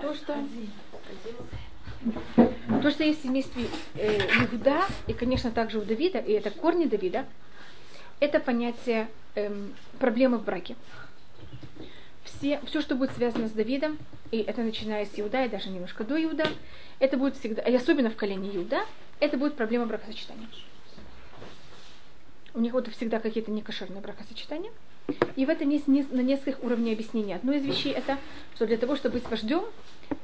То, что, то, что есть в семействе э, Иуда, и, конечно, также у Давида, и это корни Давида, это понятие эм, проблемы в браке. Все, все, что будет связано с Давидом, и это начиная с Иуда, и даже немножко до Иуда, это будет всегда, и особенно в колене Иуда, это будет проблема бракосочетания. У них вот всегда какие-то некошерные бракосочетания. И в этом есть на нескольких уровней объяснения. Одно из вещей это, что для того, чтобы быть вождем,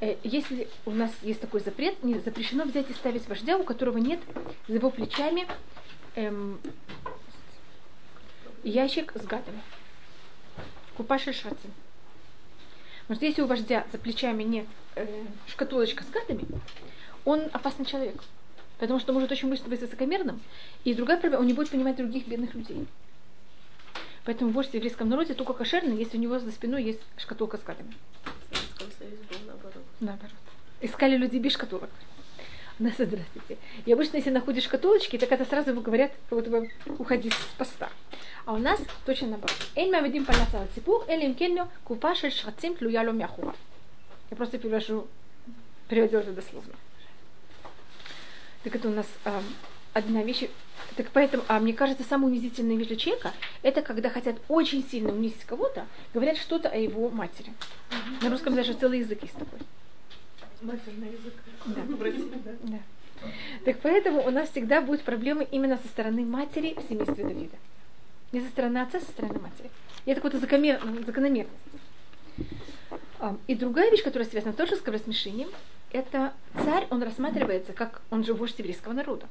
э, если у нас есть такой запрет, не запрещено взять и ставить вождя, у которого нет за его плечами эм, ящик с гадами. Купаши швацин. Потому что если у вождя за плечами нет э, шкатулочка с гадами, он опасный человек. Потому что может очень быстро быть высокомерным. И другая проблема, он не будет понимать других бедных людей. Поэтому вождь в еврейском народе только кошерный, если у него за спиной есть шкатулка с гадами. наоборот. Наоборот. Искали люди без шкатулок. На здравствуйте. И обычно, если находишь шкатулочки, так это сразу говорят, как будто бы уходи с поста. А у нас точно наоборот. Эйн мавидим панаса ципух, элим кенню купашель шхацим тлуяло мяхуа. Я просто перевожу, переводила это дословно. Так это у нас э, одна вещь. Так поэтому, а мне кажется, самая унизительная вещь для человека, это когда хотят очень сильно унизить кого-то, говорят что-то о его матери. Mm-hmm. На русском даже целый язык есть такой. Матерный язык. Да. Да. да. Так поэтому у нас всегда будут проблемы именно со стороны матери в семействе Давида. Не со стороны отца, а со стороны матери. И это какая-то закономерность. И другая вещь, которая связана тоже с кровосмешением, это царь, он рассматривается как, он же вождь еврейского народа.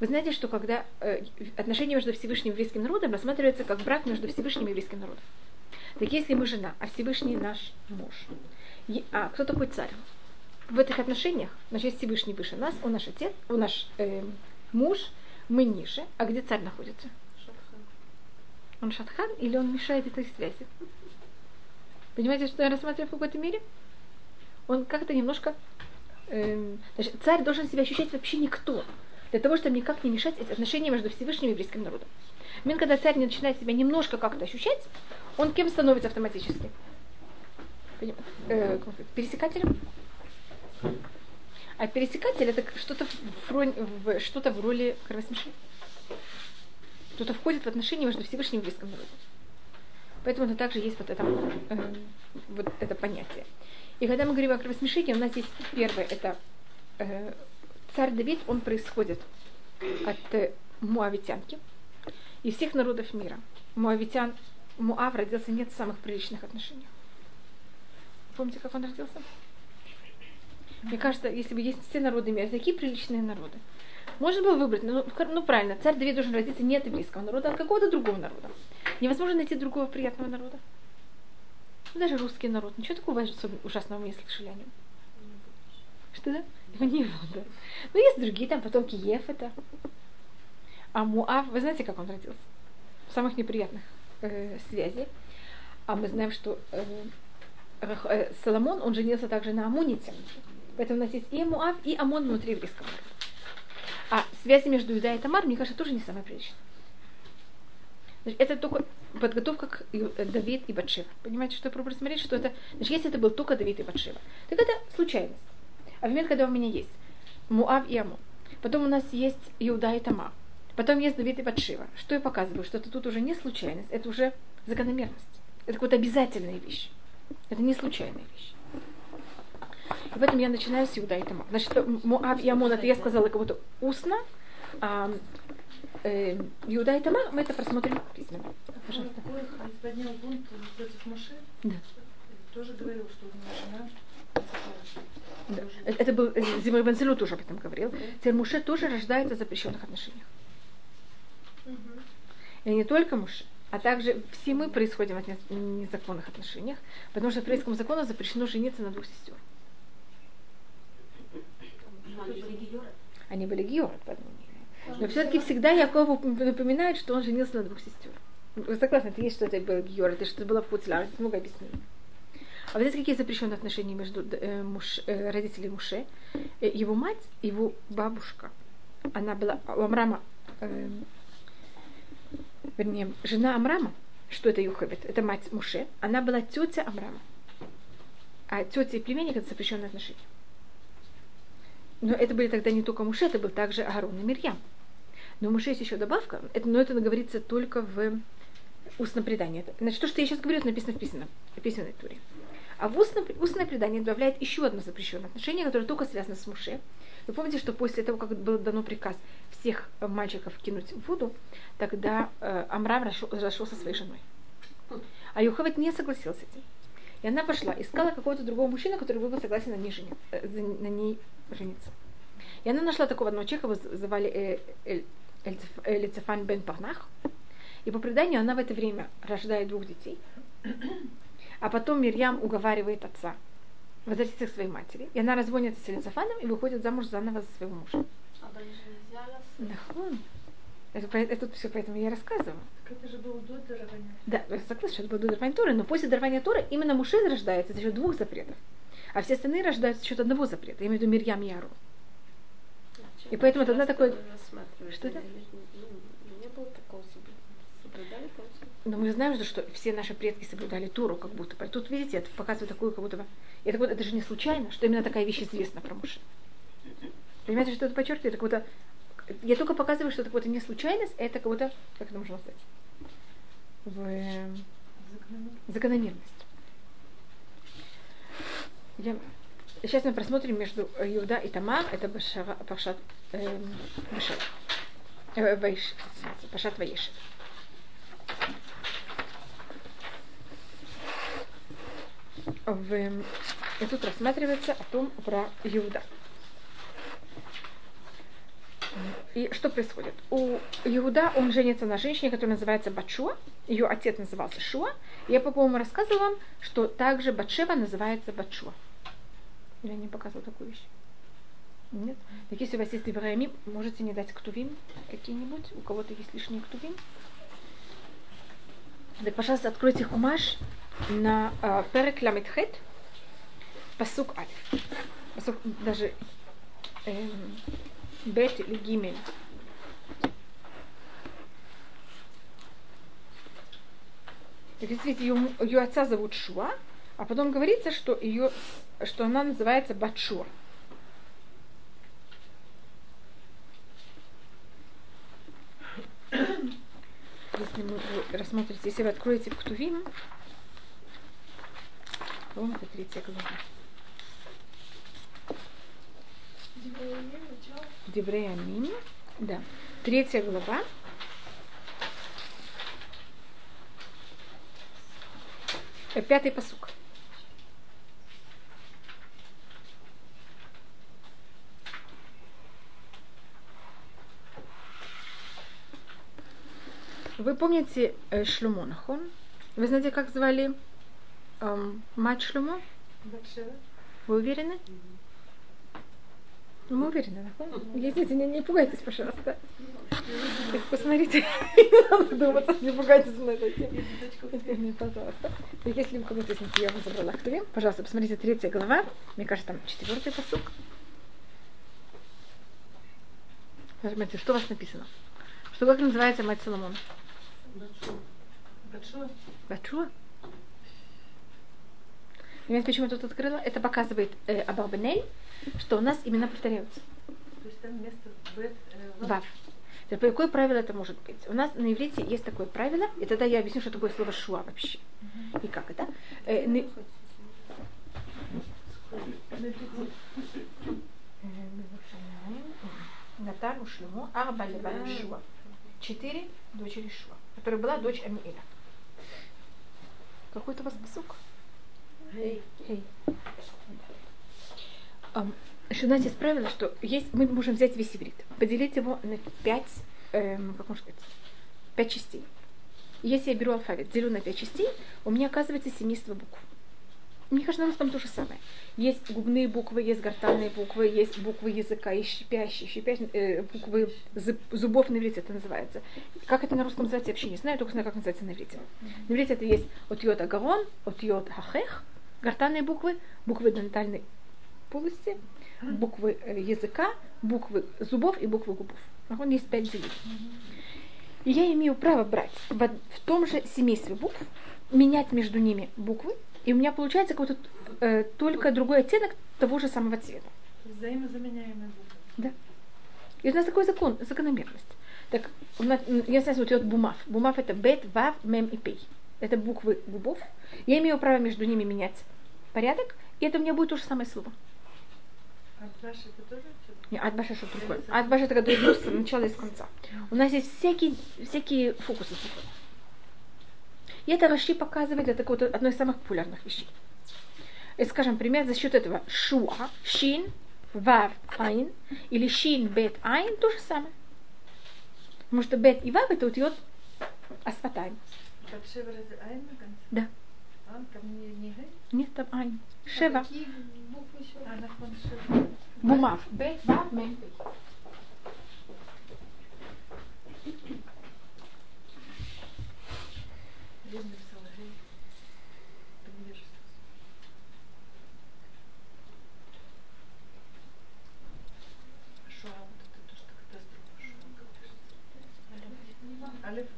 Вы знаете, что когда э, отношения между Всевышним и еврейским народом рассматриваются как брак между Всевышним и еврейским народом. Так если мы жена, а Всевышний наш муж, и, а кто такой царь? В этих отношениях, значит, Всевышний выше нас, он наш отец, он наш э, муж, мы ниже. А где царь находится? Шатхан. Он шатхан или он мешает этой связи? Понимаете, что я рассматриваю в какой-то мере? Он как-то немножко Эм, значит, царь должен себя ощущать вообще никто, для того, чтобы никак не мешать эти отношения между Всевышним и еврейским народом. Момент, когда царь не начинает себя немножко как-то ощущать, он кем становится автоматически? Э, пересекателем? А пересекатель это что-то в, что в роли кровосмешения. Кто-то входит в отношения между Всевышним и еврейским народом. Поэтому это также есть вот это, э, вот это понятие. И когда мы говорим о кровосмешении, у нас есть первое, это э, царь Давид, он происходит от э, муавитянки и всех народов мира. Муавитян, Муав родился нет в самых приличных отношениях. Помните, как он родился? Мне кажется, если бы есть все народы мира, такие приличные народы, можно было выбрать, ну, ну правильно, царь Давид должен родиться не от еврейского народа, а от какого-то другого народа. Невозможно найти другого приятного народа. Даже русский народ. Ничего такого ужасного мы не слышали о нем. Что да? Его не да. Но есть другие, там потомки Ефета. А Муав, вы знаете, как он родился? В самых неприятных э, связей. А мы знаем, что э, э, Соломон, он женился также на Амуните. Поэтому у нас есть и Муав, и Амон внутри еврейского. А связи между Иуда и Тамар, мне кажется, тоже не самая приличная. Это только подготовка к э, Давид и Батшева. Понимаете, что я пробую смотреть, что это... Значит, если это был только Давид и Батшева, так это случайность. А в момент, когда у меня есть Муав и Амон, потом у нас есть Иуда и Тама, потом есть Давид и Батшева, что я показываю? Что это тут уже не случайность, это уже закономерность. Это какая-то обязательная вещь. Это не случайная вещь. И поэтому я начинаю с Иуда и Тама. Значит, Муав и Амон, это я сказала как будто устно, а э, Иуда и Тамар, мы это просмотрим письменно. Пожалуйста. поднял бунт против Моше. Да. Тоже говорил, что у него жена да. Это был э, Зимой Бенцелю тоже об этом говорил. Теперь Муше тоже рождается в запрещенных отношениях. И не только Муше, а также все мы происходим от незаконных отношениях, потому что еврейскому закону запрещено жениться на двух сестер. Они были георы, по одному но все-таки всегда Яков напоминает, что он женился на двух сестер. Вы согласны, это есть что-то было Геор, это что-то было в Пуцлар, это много объяснений. А вот здесь какие запрещенные отношения между э, муж, э, родителями Муше? Э, его мать, его бабушка, она была у Амрама, э, вернее, жена Амрама, что это Юхавит, это мать Муше, она была тетя Амрама. а тетя и племянник это запрещенные отношения. Но это были тогда не только Муше, это был также Аарон и Мирьям. Но у Муше есть еще добавка, это, но это говорится только в устном предании. Значит, то, что я сейчас говорю, это написано в письменном, в письменной туре. А в устном, устное предание добавляет еще одно запрещенное отношение, которое только связано с Муше. Вы помните, что после того, как был дано приказ всех мальчиков кинуть в воду, тогда э, Амрам расшелся со своей женой. А Юхавет не согласился с этим. И она пошла, искала какого-то другого мужчину, который был бы согласен на ней, жениться, э, на ней жениться. И она нашла такого одного человека, его звали э, Элицефан бен Парнах. И по преданию она в это время рождает двух детей. А потом Мирьям уговаривает отца возвратиться к своей матери. И она разводится с Элицефаном и выходит замуж заново за своего мужа. Нахон. Это, это все поэтому я рассказываю. Так это же было до дарования. Да, я согласна, что это было до дарования Торы, но после дарования Торы именно Муше рождается за счет двух запретов. А все остальные рождаются за счет одного запрета. Я имею в виду Мирьям и Ару. И поэтому тогда такой... Что это? Не было такого соблюдали но мы знаем, что, что все наши предки соблюдали Туру, как будто бы. Тут, видите, это показывает такую, как будто бы... Это, вот, это же не случайно, что именно такая вещь известна про Муше. Понимаете, что это подчеркивает? Это как будто я только показываю, что это какая-то не случайность, это как будто, как это можно сказать, в закономерность. Я... Сейчас мы просмотрим между Иуда и Тамар, это Башара, Пашат э, Башар, э, Пашат Ваиш. В, и тут рассматривается о том про Иуда. И что происходит? У Иуда он женится на женщине, которая называется Бачуа. Ее отец назывался Шуа. Я, по-моему, рассказывала вам, что также Батшева называется Бачуа. Я не показывала такую вещь. Нет? Так если у вас есть Ибраимим, можете не дать ктувим какие-нибудь? У кого-то есть лишние ктувим? Так, пожалуйста, откройте хумаш на э, Перек Ламитхет, посук Алиф. Посук даже эм, бет или гимель. Видите, ее, ее отца зовут Шуа, а потом говорится, что, ее, что она называется Батшуа. Если вы рассмотрите, если вы откроете Ктувим, по-моему, это третья глава. Деврей Амин. Да. Третья глава. Пятый посук. Вы помните э, Шлюмо, нахон? Вы знаете, как звали эм, мать Шлюмо? Вы уверены? Мы уверены, да? Едите, не, не пугайтесь, пожалуйста. Посмотрите, не надо думать, не пугайтесь на. Пожалуйста. Если у кого-то есть я вам забрала хтувим, пожалуйста, посмотрите, третья глава. Мне кажется, там четвертый посук. Нажмите, что у вас написано? Что как называется мать Соломона? Бачуа. Бачуа? Понимаете, почему я тут открыла? Это показывает э, Абарбанель, что у нас имена повторяются. То есть там вместо бет, э, Вав. Теперь, какое правило это может быть? У нас на иврите есть такое правило, и тогда я объясню, что такое слово шуа вообще. И как это. Э, на... Натану Шлюму, Арба Леван Шуа. Четыре дочери Шуа, которая была дочь Амиэля. Какой-то у вас. Um, что у нас есть правило, что есть, мы можем взять весь иврит, поделить его на пять, эм, как можно сказать, пять частей. Если я беру алфавит, делю на пять частей, у меня оказывается семейство букв. Мне кажется, на русском то же самое. Есть губные буквы, есть гортанные буквы, есть буквы языка, есть щипящие, щипящие э, буквы зубов на иврите это называется. Как это на русском называется, я вообще не знаю, только знаю, как называется на иврите. На иврите это есть от йод агарон, от йод хахех, гортанные буквы, буквы дентальной полости, буквы э, языка, буквы зубов и буквы губов. Он есть пять делителей. И я имею право брать в, в том же семействе букв, менять между ними буквы, и у меня получается какой-то э, только другой оттенок того же самого цвета. Взаимозаменяемые буквы. И у нас такой закон, закономерность. Так, у нас, я знаю, вот идет бумав. Бумав это бет, вав, мем и пей. Это буквы губов. Я имею право между ними менять порядок, и это у меня будет то же самое слово. А Баш это тоже отсюда? Не, Адбаша что другое. Адбаша это когда идешь с начала и с конца. У нас есть всякие, всякие фокусы буквами. И это Раши показывает, это вот одно из самых популярных вещей. И, скажем, пример за счет этого шуа, шин, вав, айн, или шин, бет, айн, то же самое. Потому что бет и вав это вот идет асфатайм. Да. А, там не? Нет, там айн. Шева. А, шева. Бумав. Бет, вав, мем, пей. Я написала гей. По невежеству. А Шуа, вот это то, что катастрофа. Шуа, как пишется? Алиф.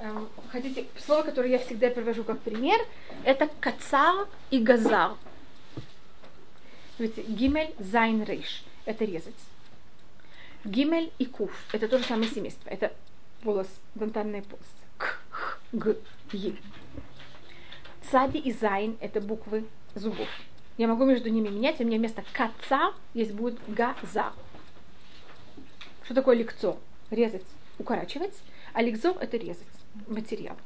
Эм, хотите, слово, которое я всегда привожу как пример, это кацар и газар. Видите, гимель, зайн, рейш. Это резать. Гимель и куф. Это то же самое семейство. Это волос, дентальные полости. К, х, г, е. Цади и зайн – это буквы зубов. Я могу между ними менять, у меня вместо каца есть будет газа. Что такое лекцо? Резать, укорачивать. А лекзор – это резать материал.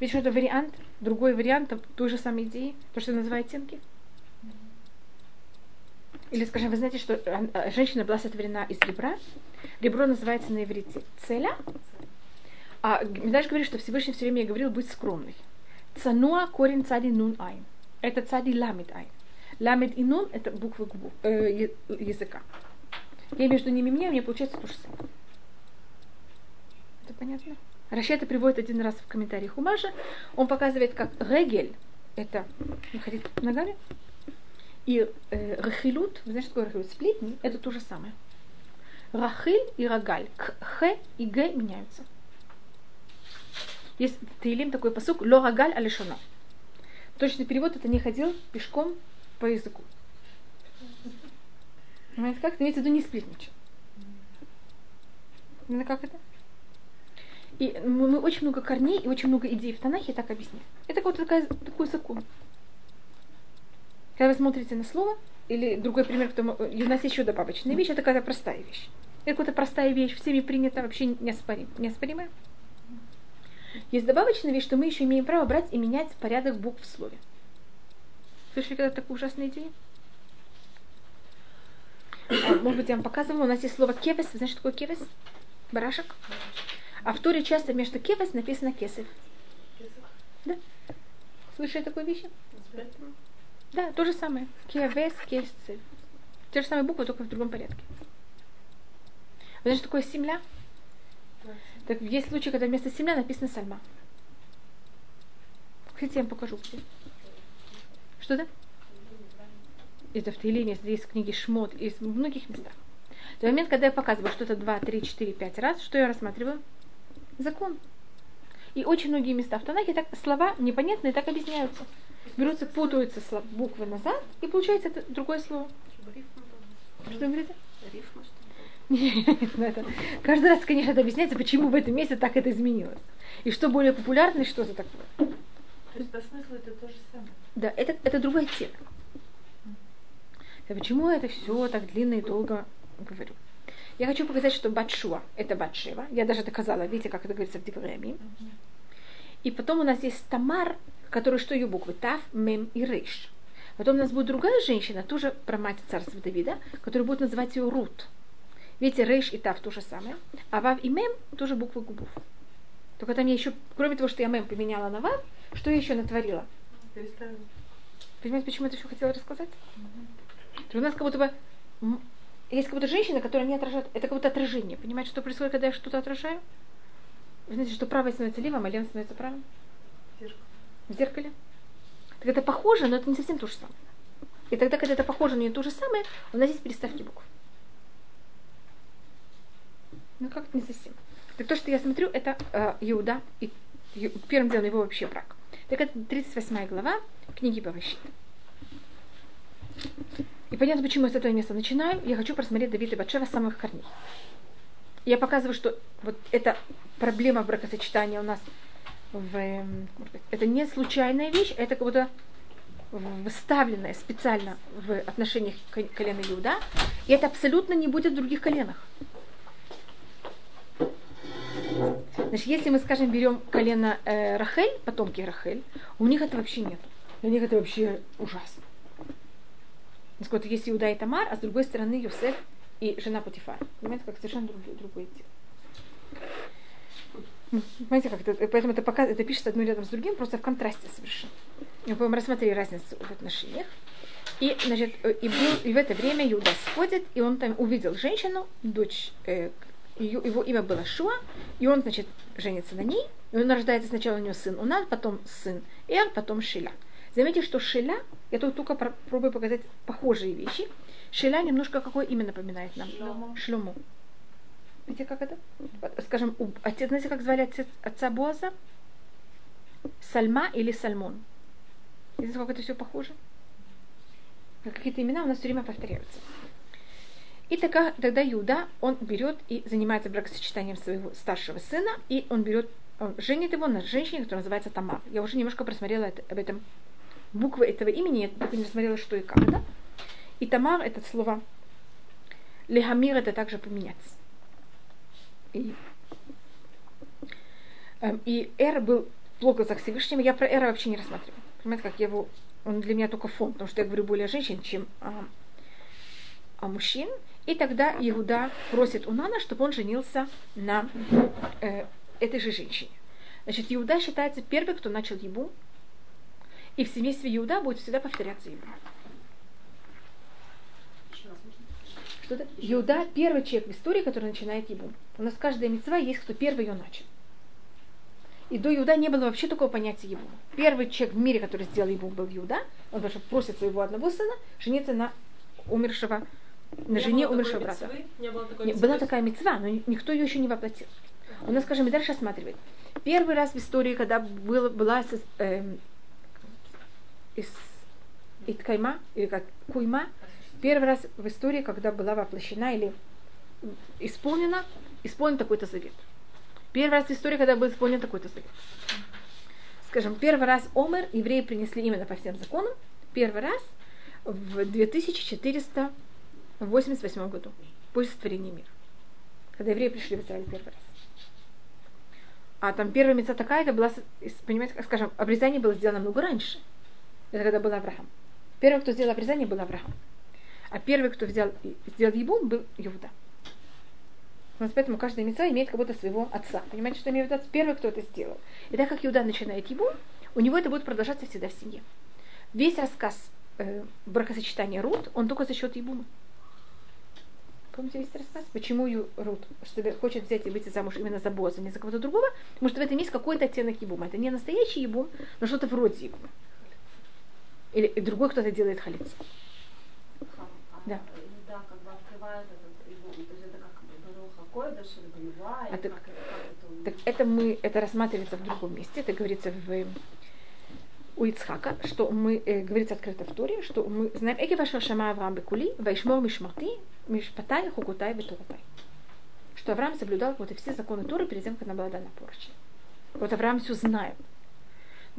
Ведь что это вариант, другой вариант той же самой идеи, то, что называют оттенки. Или, скажем, вы знаете, что э, э, женщина была сотворена из ребра. Ребро называется на иврите целя. А Медаш говорит, что Всевышний все время говорил быть скромной. Цануа корень цади нун айн. Это цади ламит айн. Ламит и нун это буквы губу, э, языка. Я между ними меняю, у меня получается то же самое. Это понятно? Это приводит один раз в комментариях у Маши. Он показывает, как регель, это ходить ногами, и э, рахилут, вы знаете, что такое рахилут? Сплетни, это то же самое. Рахиль и рогаль, к, х и г меняются. Есть Таилим такой посук, ло рогаль алишона. Точный перевод это не ходил пешком по языку. Понимаете, как? Имеется в виду не сплетничал. Именно как это? И мы, очень много корней и очень много идей в Танахе так объясняем. Это вот такая, такой закон. Когда вы смотрите на слово, или другой пример, мо- и у нас еще добавочная вещь, это какая-то простая вещь. Это какая-то простая вещь, всеми принята, вообще неоспорим, неоспоримая. Есть добавочная вещь, что мы еще имеем право брать и менять порядок букв в слове. Слышали когда такую ужасную идею? А, Может быть, я вам показывала, у нас есть слово кевес. Вы знаете, что такое кевес? Барашек. А в Торе часто вместо кевес написано кесев. Да. Слышали такую вещь? Да, то же самое. Кевес, кесев. Те же самые буквы, только в другом порядке. Вы знаете, что такое семля? Так есть случаи, когда вместо семля написано сальма. Хотите, я вам покажу. Что да? Это в Таилиме, есть в книге Шмот, есть в многих местах. В момент, когда я показываю что-то 2, 3, 4, 5 раз, что я рассматриваю? Закон. И очень многие места в Танахе так слова непонятные так объясняются. Берутся, путаются слов- буквы назад, и получается это другое слово. Что вы говорите? Рифма, Нет, ну это- Каждый раз, конечно, это объясняется, почему в этом месте так это изменилось. И что более популярно, и что это такое. То есть по смыслу это то же самое. Да, это, это другой оттенок. Да почему я это все так длинно и долго говорю? Я хочу показать, что Батшуа – это Батшева. Я даже доказала, видите, как это говорится в Девреямим. И потом у нас есть Тамар, который что ее буквы? Тав, Мем и Рейш. Потом у нас будет другая женщина, тоже про мать царства Давида, которая будет называть ее Рут. Видите, Рейш и Тав то же самое. А Вав и Мем тоже буквы губов. Только там я еще, кроме того, что я Мем поменяла на Вав, что я еще натворила? Переставила. Понимаете, почему я это все хотела рассказать? То у нас как будто бы есть как будто женщина, которая не отражает. Это как будто отражение. Понимаете, что происходит, когда я что-то отражаю? Вы знаете, что правое становится левым, а левым становится правым? В зеркале. Так это похоже, но это не совсем то же самое. И тогда, когда это похоже, но не то же самое, у нас есть переставки букв. Ну как не совсем. Так то, что я смотрю, это э, Иуда и ю- первым делом его вообще брак. Так это 38 глава книги Баващит. И понятно, почему я с этого места начинаю. Я хочу просмотреть Давида Батшева с самых корней. Я показываю, что вот эта проблема бракосочетания у нас в, эм, это не случайная вещь, это как будто вставленная специально в отношениях колена Иуда, и это абсолютно не будет в других коленах. Значит, если мы, скажем, берем колено э, Рахель, потомки Рахель, у них это вообще нет. Для них это вообще ужасно. Насколько есть Иуда и Тамар, а с другой стороны Йосеф и жена Путифар. Понимаете, как совершенно другое, другое дело. Понимаете, как это, поэтому это, пока, это пишется одно рядом с другим, просто в контрасте совершенно. Мы будем рассмотреть разницу в отношениях. И, значит, э, и, был, и в это время Иуда сходит, и он там увидел женщину, дочь, э, его имя было Шуа, и он, значит, женится на ней, и он рождается сначала у него сын Унат, потом сын Эр, потом Шиля. Заметьте, что Шиля, я тут только про- пробую показать похожие вещи. Шиля немножко какое имя напоминает нам? Шлому. Видите, как это? Скажем, отец, знаете, как звали отец, отца Боаза? Сальма или Сальмон. Видите, как это все похоже? Какие-то имена у нас все время повторяются. И така- тогда Иуда, он берет и занимается бракосочетанием своего старшего сына, и он берет, он женит его на женщине, которая называется Тамар. Я уже немножко просмотрела это- об этом буквы этого имени, я только не рассмотрела, что и как, да? И Тамар это слово Лехамир это также поменяться. И, эм, и Эр был в глазах Всевышнего. Я про Эра вообще не рассматриваю. Понимаете, как я его... Он для меня только фон, потому что я говорю более женщин, чем о, о мужчин. И тогда Иуда просит Унана, чтобы он женился на э, этой же женщине. Значит, Иуда считается первый, кто начал Ебу. И в семействе Иуда будет всегда повторяться можно? Что-то? Иуда первый человек в истории, который начинает Ебу. У нас каждая мецва есть, кто первый ее начал. И до Иуда не было вообще такого понятия Ебу. Первый человек в мире, который сделал Ебу, был Иуда. Он даже просит своего одного сына жениться на умершего, на Не жене умершего брата. мицвы? Не было такой Не, была такая мецва, но никто ее еще не воплотил. У нас, скажем, и дальше осматривает. Первый раз в истории, когда было, была из Иткайма, или как Куйма, первый раз в истории, когда была воплощена или исполнена, исполнен такой-то завет. Первый раз в истории, когда был исполнен такой-то завет. Скажем, первый раз Омер евреи принесли именно по всем законам, первый раз в 2488 году, после сотворения мира. Когда евреи пришли в Израиль первый раз. А там первая мецва такая, это была, понимаете, скажем, обрезание было сделано много раньше. Это когда был Авраам. Первый, кто сделал обрезание, был Авраам. А первый, кто взял, сделал ебум, был Иуда. У поэтому каждая мецва имеет как будто своего отца. Понимаете, что имеет отец? Первый, кто это сделал. И так как Иуда начинает ебум, у него это будет продолжаться всегда в семье. Весь рассказ э, бракосочетания Рут, он только за счет ебума. Помните весь рассказ? Почему Рут чтобы хочет взять и выйти замуж именно за Боза, не за кого-то другого? Потому что в этом есть какой-то оттенок ебума. Это не настоящий ебум, но что-то вроде ебума. Или и другой кто-то делает халец. Да. Иуда как бы открывает этот это как А так- Так это мы, это рассматривается в другом месте, это говорится в у Ицхака, что мы, э, говорится открыто в Торе, что мы знаем, Эки ваша шама Авраам бекули, вайшмор мишмарти, мишпатай, хукутай, ветуратай. Что Авраам соблюдал вот и все законы Торы перед тем, как она была дана порча. Вот Авраам все знает.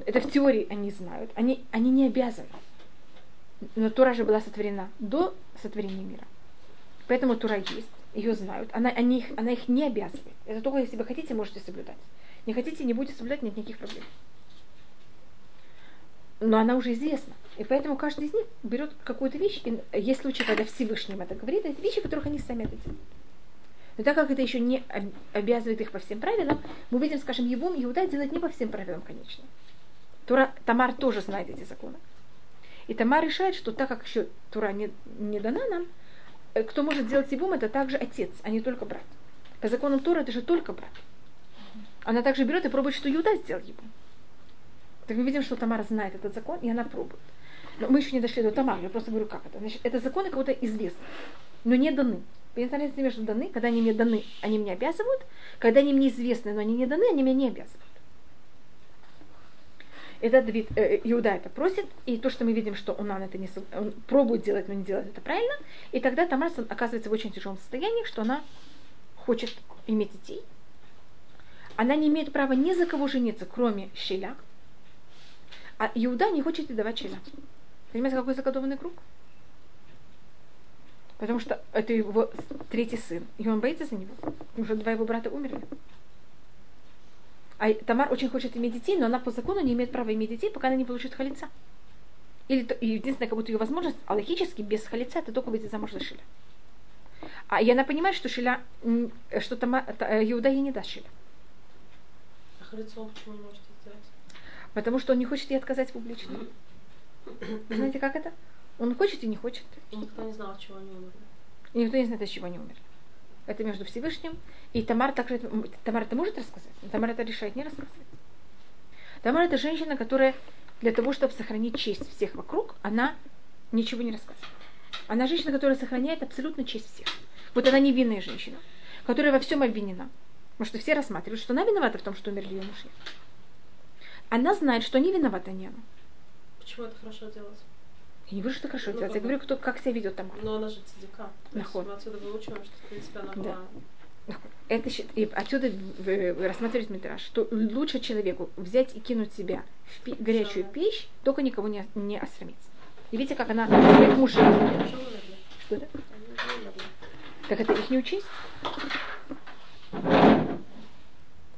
Это в теории они знают, они, они не обязаны. Но Тора же была сотворена до сотворения мира. Поэтому Тура есть, ее знают, она, они, она их не обязывает. Это только если вы хотите, можете соблюдать. Не хотите, не будете соблюдать, нет никаких проблем. Но она уже известна. И поэтому каждый из них берет какую-то вещь, и есть случаи, когда Всевышним это говорит, а есть вещи, которых они сами это делают. Но так как это еще не об- обязывает их по всем правилам, мы видим, скажем, Евум Иуда делает не по всем правилам, конечно. Тура, Тамар тоже знает эти законы. И Тамар решает, что так как еще Тура не, не дана нам, э, кто может делать Ебум, это также отец, а не только брат. По законам Тора это же только брат. Она также берет и пробует, что Иуда сделал Ебум. Так мы видим, что Тамара знает этот закон, и она пробует. Но мы еще не дошли до Тамара, я просто говорю, как это. Значит, это законы кого-то известны, но не даны. Понятна разница между даны, когда они мне даны, они меня обязывают, когда они мне известны, но они не даны, они меня не обязывают. Это Давид, э, Иуда это просит, и то, что мы видим, что он, это не, он пробует делать, но не делает это правильно, и тогда Тамар оказывается в очень тяжелом состоянии, что она хочет иметь детей. Она не имеет права ни за кого жениться, кроме Щеля, а Иуда не хочет и давать Щеля. Понимаете, какой закодованный круг? Потому что это его третий сын, и он боится за него, что два его брата умерли. А Тамар очень хочет иметь детей, но она по закону не имеет права иметь детей, пока она не получит халица. Или единственное, как будто ее возможность, а логически без халица ты только выйти замуж за Шиля. А и она понимает, что Шиля, что Тамар, Иуда ей не даст Шиля. А халицом почему не можете сделать? Потому что он не хочет ей отказать публично. Вы знаете, как это? Он хочет и не хочет. И никто не знал, от чего они умерли. И никто не знает, от чего они умерли. Это между Всевышним. И Тамар также... Тамар это может рассказать, но Тамар это решает не рассказывать. Тамар это женщина, которая для того, чтобы сохранить честь всех вокруг, она ничего не рассказывает. Она женщина, которая сохраняет абсолютно честь всех. Вот она невинная женщина, которая во всем обвинена. Потому что все рассматривают, что она виновата в том, что умерли ее мужья. Она знает, что не виновата не она. Почему это хорошо делать? Я не говорю, что хорошо Ну, делать. Я говорю, кто, как себя ведет Тамар. Но она же есть Наход. мы отсюда выучим, что, в принципе, она Да. была... Это, и отсюда рассматривать Митраж, что лучше человеку взять и кинуть себя в пе- горячую Самое. печь, только никого не, не осрамить. И видите, как она своих мужей. Что это? Так это их не учесть?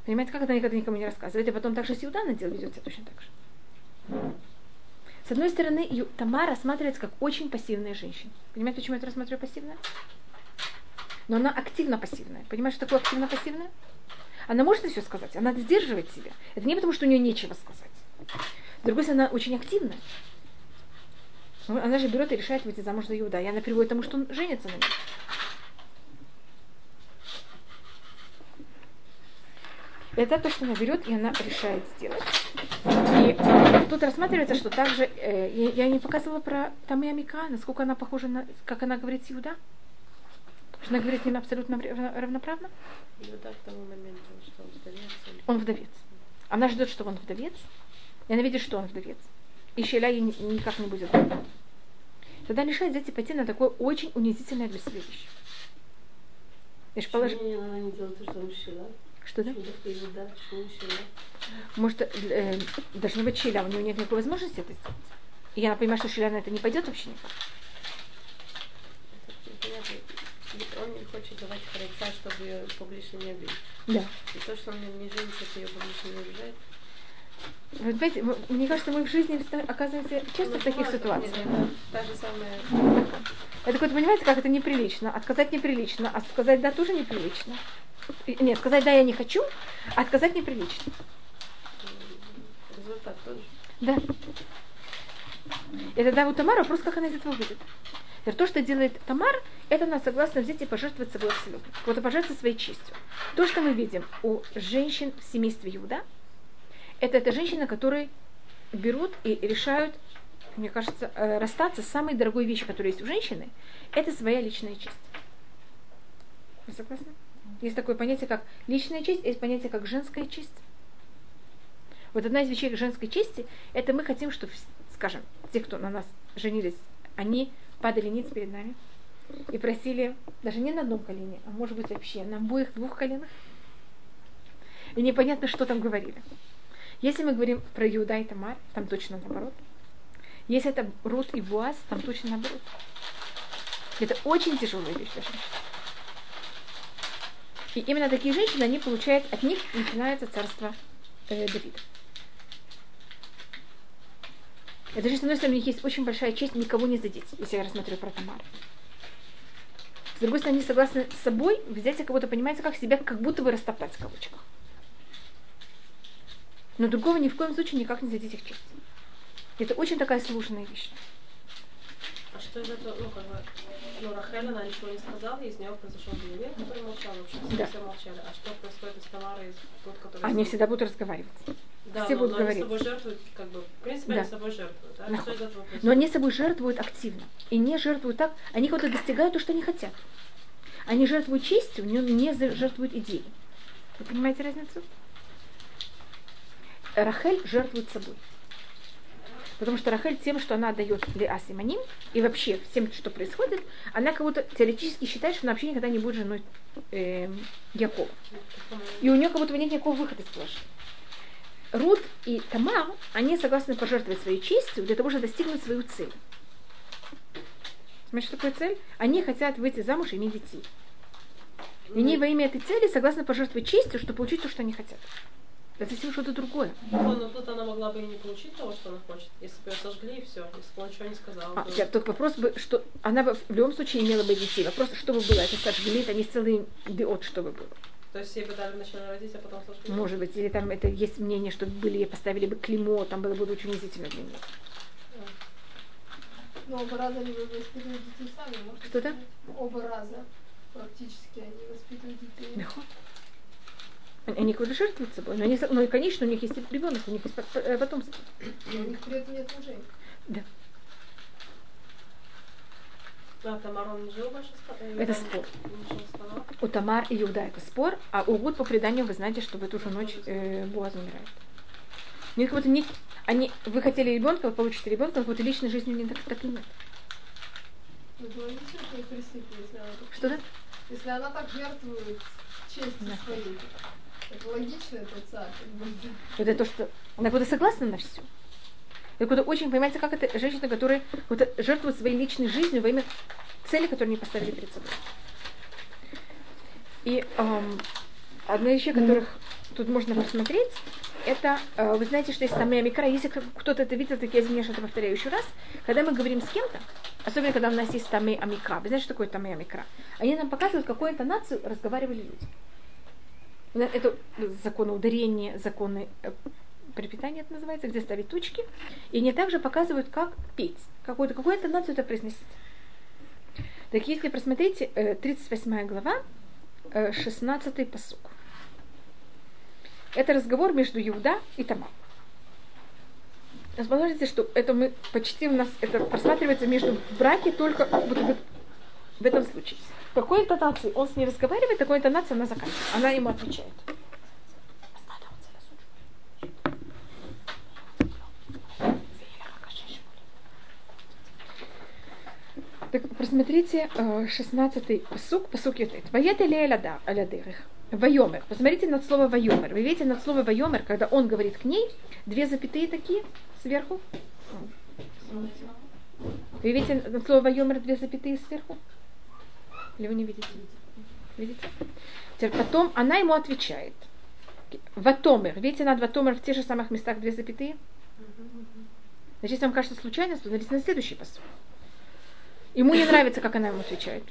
Понимаете, как она никогда никому не рассказывает, и потом также с Иудана дел ведет себя точно так же. С одной стороны, Тамара рассматривается как очень пассивная женщина. Понимаете, почему я это рассматриваю пассивная? Но она активно пассивная. Понимаете, что такое активно пассивная? Она может все сказать, она сдерживает себя. Это не потому, что у нее нечего сказать. С другой стороны, она очень активная. Ну, Она же берет и решает выйти замуж за Иуда. И она приводит к тому, что он женится на ней. Это то, что она берет, и она решает сделать. И тут рассматривается, что также, э, я, не показывала про Тамия Мика, насколько она похожа на, как она говорит с Иуда. Что она говорит с ним абсолютно равно- равноправно. И вот так к тому моменту, что он вдовец или... Он вдовец. Она ждет, что он вдовец, и она видит, что он вдовец. И Шеля ей ни- никак не будет. Тогда решает взять и пойти на такое очень унизительное для себя вещь. Почему она не делает то, что мужчина? Что да? Может, э, должна быть Шеля, у него нет никакой возможности это сделать. И я понимаю, что Шеля на это не пойдет вообще никак. Он не хочет давать харайца, чтобы ее публично не обидеть. Да. И то, что он не женится, это ее публично не обижает. Вы понимаете, мне кажется, мы в жизни оказываемся часто в таких Ну, ситуациях. та же самая... Это такое, понимаете, как это неприлично. Отказать неприлично, а сказать да тоже неприлично. Нет, сказать да я не хочу, а отказать неприлично. Результат тоже. Да. И тогда у Тамара вопрос, как она из этого выйдет. То, что делает Тамар, это она согласна взять и пожертвовать собой абсолютно. Вот и пожертвовать своей честью. То, что мы видим у женщин в семействе Иуда, это, это женщины, которые берут и решают, мне кажется, э, расстаться с самой дорогой вещью, которая есть у женщины, это своя личная честь. Вы согласны? Есть такое понятие, как личная честь, есть понятие, как женская честь. Вот одна из вещей женской чести, это мы хотим, чтобы, скажем, те, кто на нас женились, они падали ниц перед нами и просили даже не на одном колене, а может быть вообще на обоих двух коленах. И непонятно, что там говорили. Если мы говорим про Иуда и Тамар, там точно наоборот. Если это Рут и Буаз, там точно наоборот. Это очень тяжелая вещь для женщин. И именно такие женщины, они получают, от них начинается царство э, Давида. Это же, с одной стороны, у них есть очень большая честь никого не задеть, если я рассматриваю про Тамар. С другой стороны, они согласны с собой взять кого-то, понимаете, как себя как будто бы растоптать в кавычках. Но другого ни в коем случае никак не задеть их честь. Это очень такая сложная вещь. А что из этого, ну, как бы, ну, Рахель, она ничего не сказала, из нее произошел Бенемин, который молчал вообще, все, Да. все молчали. А что происходит из Тамары, из тот, который... Они всегда будут разговаривать. да, все но, будут но они говорить. с собой жертвуют, как бы, в принципе, Да. они с собой жертвуют, да? Что из этого происходит? Но они собой жертвуют активно. И не жертвуют так, они кого-то достигают то, что они хотят. Они жертвуют честью, но не жертвуют идеей. Вы понимаете разницу? Рахель жертвует собой. Потому что Рахель тем, что она дает Леа Симоним, и вообще всем, что происходит, она как будто теоретически считает, что она вообще никогда не будет женой э, Якова. И у нее как будто нет никакого выхода из положения. Рут и Тамар, они согласны пожертвовать своей честью для того, чтобы достигнуть свою цель. Знаешь, что такое цель? Они хотят выйти замуж и иметь детей. И они во имя этой цели согласны пожертвовать честью, чтобы получить то, что они хотят. Это совсем что-то другое. Ну, но тут она могла бы и не получить того, что она хочет, если бы ее сожгли и все, если бы он ничего не сказал. А, то- я- только вопрос бы, что она бы в любом случае имела бы детей. Вопрос, что бы было, это сожгли, это не целый биот, что бы было. То есть ей бы дали вначале родить, а потом сожгли? Может быть, или там это есть мнение, что были, поставили бы клеймо, там было бы очень унизительно для нее. Но оба раза они воспитывают детей сами, можно Что да? сказать. Оба раза практически они воспитывают детей. Они, куда жертвуют собой. Но, они, ну и, конечно, у них есть ребенок, у них есть э, потомство. Но у них при этом нет мужей. Да. А Тамар, он не жил больше Это спор. не? У Тамар и Иуда это спор, а у Гуд по преданию вы знаете, что в эту же ночь э, Буаз умирает. У них как будто не, они, вы хотели ребенка, вы получите ребенка, как будто личной жизни у них так, так и нет. Но это логично, что их преступно, если она так, Что да? если она так жертвует честью Да. своей. Это логично, это. Вот это то, что она куда согласна на все. И куда очень, понимаете, как это женщина, которая вот жертвует своей личной жизнью во имя цели, которую они поставили перед собой. И эм, одна из вещей, которых тут можно посмотреть, это, э, вы знаете, что есть там микро, если кто-то это видел, так я извиняюсь, что это повторяю еще раз, когда мы говорим с кем-то, особенно когда у нас есть тамей амикра, вы знаете, что такое тамей амикра? Они нам показывают, какую интонацию разговаривали люди. Это законы ударения, законы э, припитания это называется, где ставить точки. И они также показывают, как петь, какую-то какую интонацию это произносить. Так если просмотрите э, 38 глава, э, 16 посук. Это разговор между Иуда и Тамар. Посмотрите, что это мы почти у нас это просматривается между в браке только вот в этом случае. Какой интонации он с ней разговаривает, такой интонации она заканчивает. Она ему отвечает. Так, просмотрите э, 16-й посук, посук Ютет. Ли алядырых? Вайомер. Посмотрите над слово Вайомер. Вы видите над слово Вайомер, когда он говорит к ней, две запятые такие сверху. Вы видите над слово Вайомер две запятые сверху? Или вы не видите? Видите? Теперь потом она ему отвечает. Ватомер. Видите над Ватомер в тех же самых местах две запятые? Значит, если вам кажется случайность, посмотрите на следующий посуд. Ему не нравится, как она ему отвечает.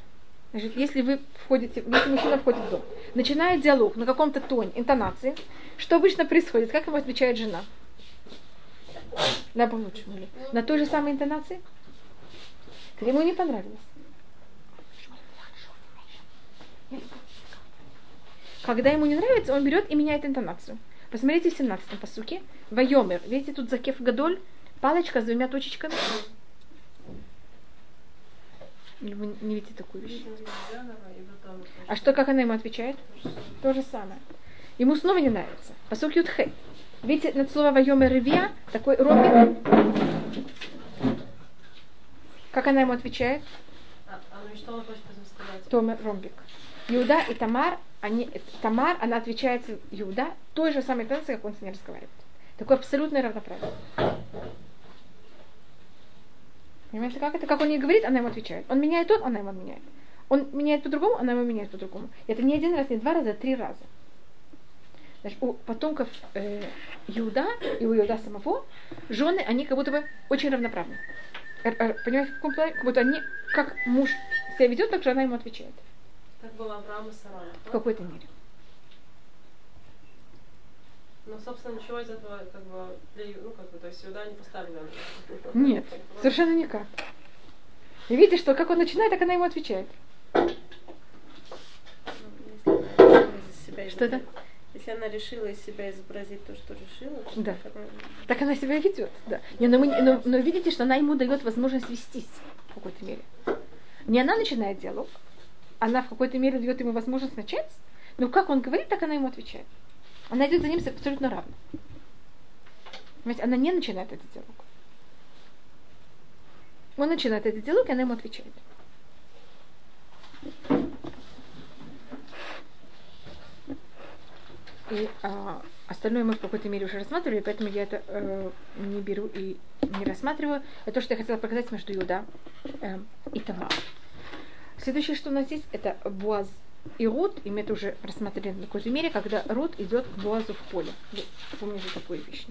Значит, если вы входите, если мужчина входит в дом, начинает диалог на каком-то тоне, интонации, что обычно происходит? Как ему отвечает жена? На получше, на той же самой интонации? Ему не понравилось. Когда ему не нравится, он берет и меняет интонацию. Посмотрите в 17-м посуке. Вайомер. Видите, тут закеф гадоль, палочка с двумя точечками. Или вы не видите такую вещь? А что, как она ему отвечает? То же самое. Ему снова не нравится. Посук Ютхе. Видите, над слово Вайомер Ревия такой ромбик. Как она ему отвечает? А, а ну и что он хочет этим сказать? Томер ромбик. Иуда и Тамар, они, Тамар, она отвечает Иуда той же самой интонацией, как он с ней разговаривает. Такое абсолютное равноправие. Понимаете, как это? Как он ей говорит, она ему отвечает. Он меняет тот, она ему меняет. Он меняет по-другому, она ему меняет по-другому. Это не один раз, не два раза, а три раза. Значит, у потомков э, Иуда и у Иуда самого жены, они как будто бы очень равноправны. Понимаете, в каком плане? Как будто они, как муж себя ведет, так же она ему отвечает. Так было Авраам и Сара. В какой-то мере. Ну, собственно, ничего из этого, как бы, для, ну, как бы, то есть сюда не поставили. Нет, совершенно никак. И видите, что как он начинает, так она ему отвечает. Что это? Если она решила из себя изобразить то, что решила, Да. так она- Так она себя ведет, да. Не, но, мы, но, но видите, что она ему дает возможность вестись в какой-то мере. Не она начинает диалог, она в какой-то мере дает ему возможность начать, но как он говорит, так она ему отвечает. Она идет за ним абсолютно равно. Понимаете, она не начинает этот диалог. Он начинает этот диалог, и она ему отвечает. И а, остальное мы в какой-то мере уже рассматривали, поэтому я это э, не беру и не рассматриваю. Это то, что я хотела показать между Юда э, и Тамар. Следующее, что у нас здесь, это Буаз и Рут, и мы это уже рассмотрели на какой-то мере, когда Рут идет к Буазу в поле. Вы помните такую вещь?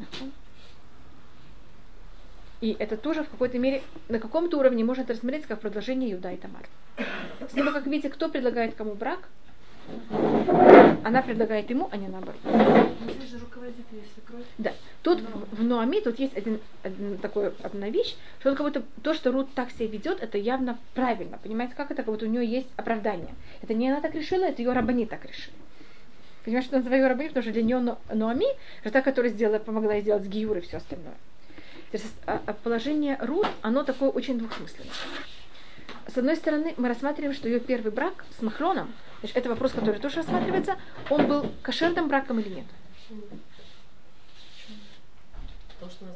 И это тоже в какой-то мере на каком-то уровне может рассмотреть как продолжение Юда и Тамар. Снова, как видите, кто предлагает кому брак, она предлагает ему, а не наоборот. Но здесь же руководитель, если кровь. Да. Тут в, в Ноами тут есть один, один такой, одна вещь, что он как будто то, что Рут так себя ведет, это явно правильно. Понимаете, как это? Как будто у нее есть оправдание. Это не она так решила, это ее рабани так решили. Понимаешь, что называю ее рабани, потому что для нее Но- Ноами, это та, которая сделала, помогла сделать гиюр и все остальное. То есть, а- а положение Рут, оно такое очень двухсмысленное. С одной стороны, мы рассматриваем, что ее первый брак с Махлоном, значит, это вопрос, который тоже рассматривается, он был кошерным браком или нет. Потому что она-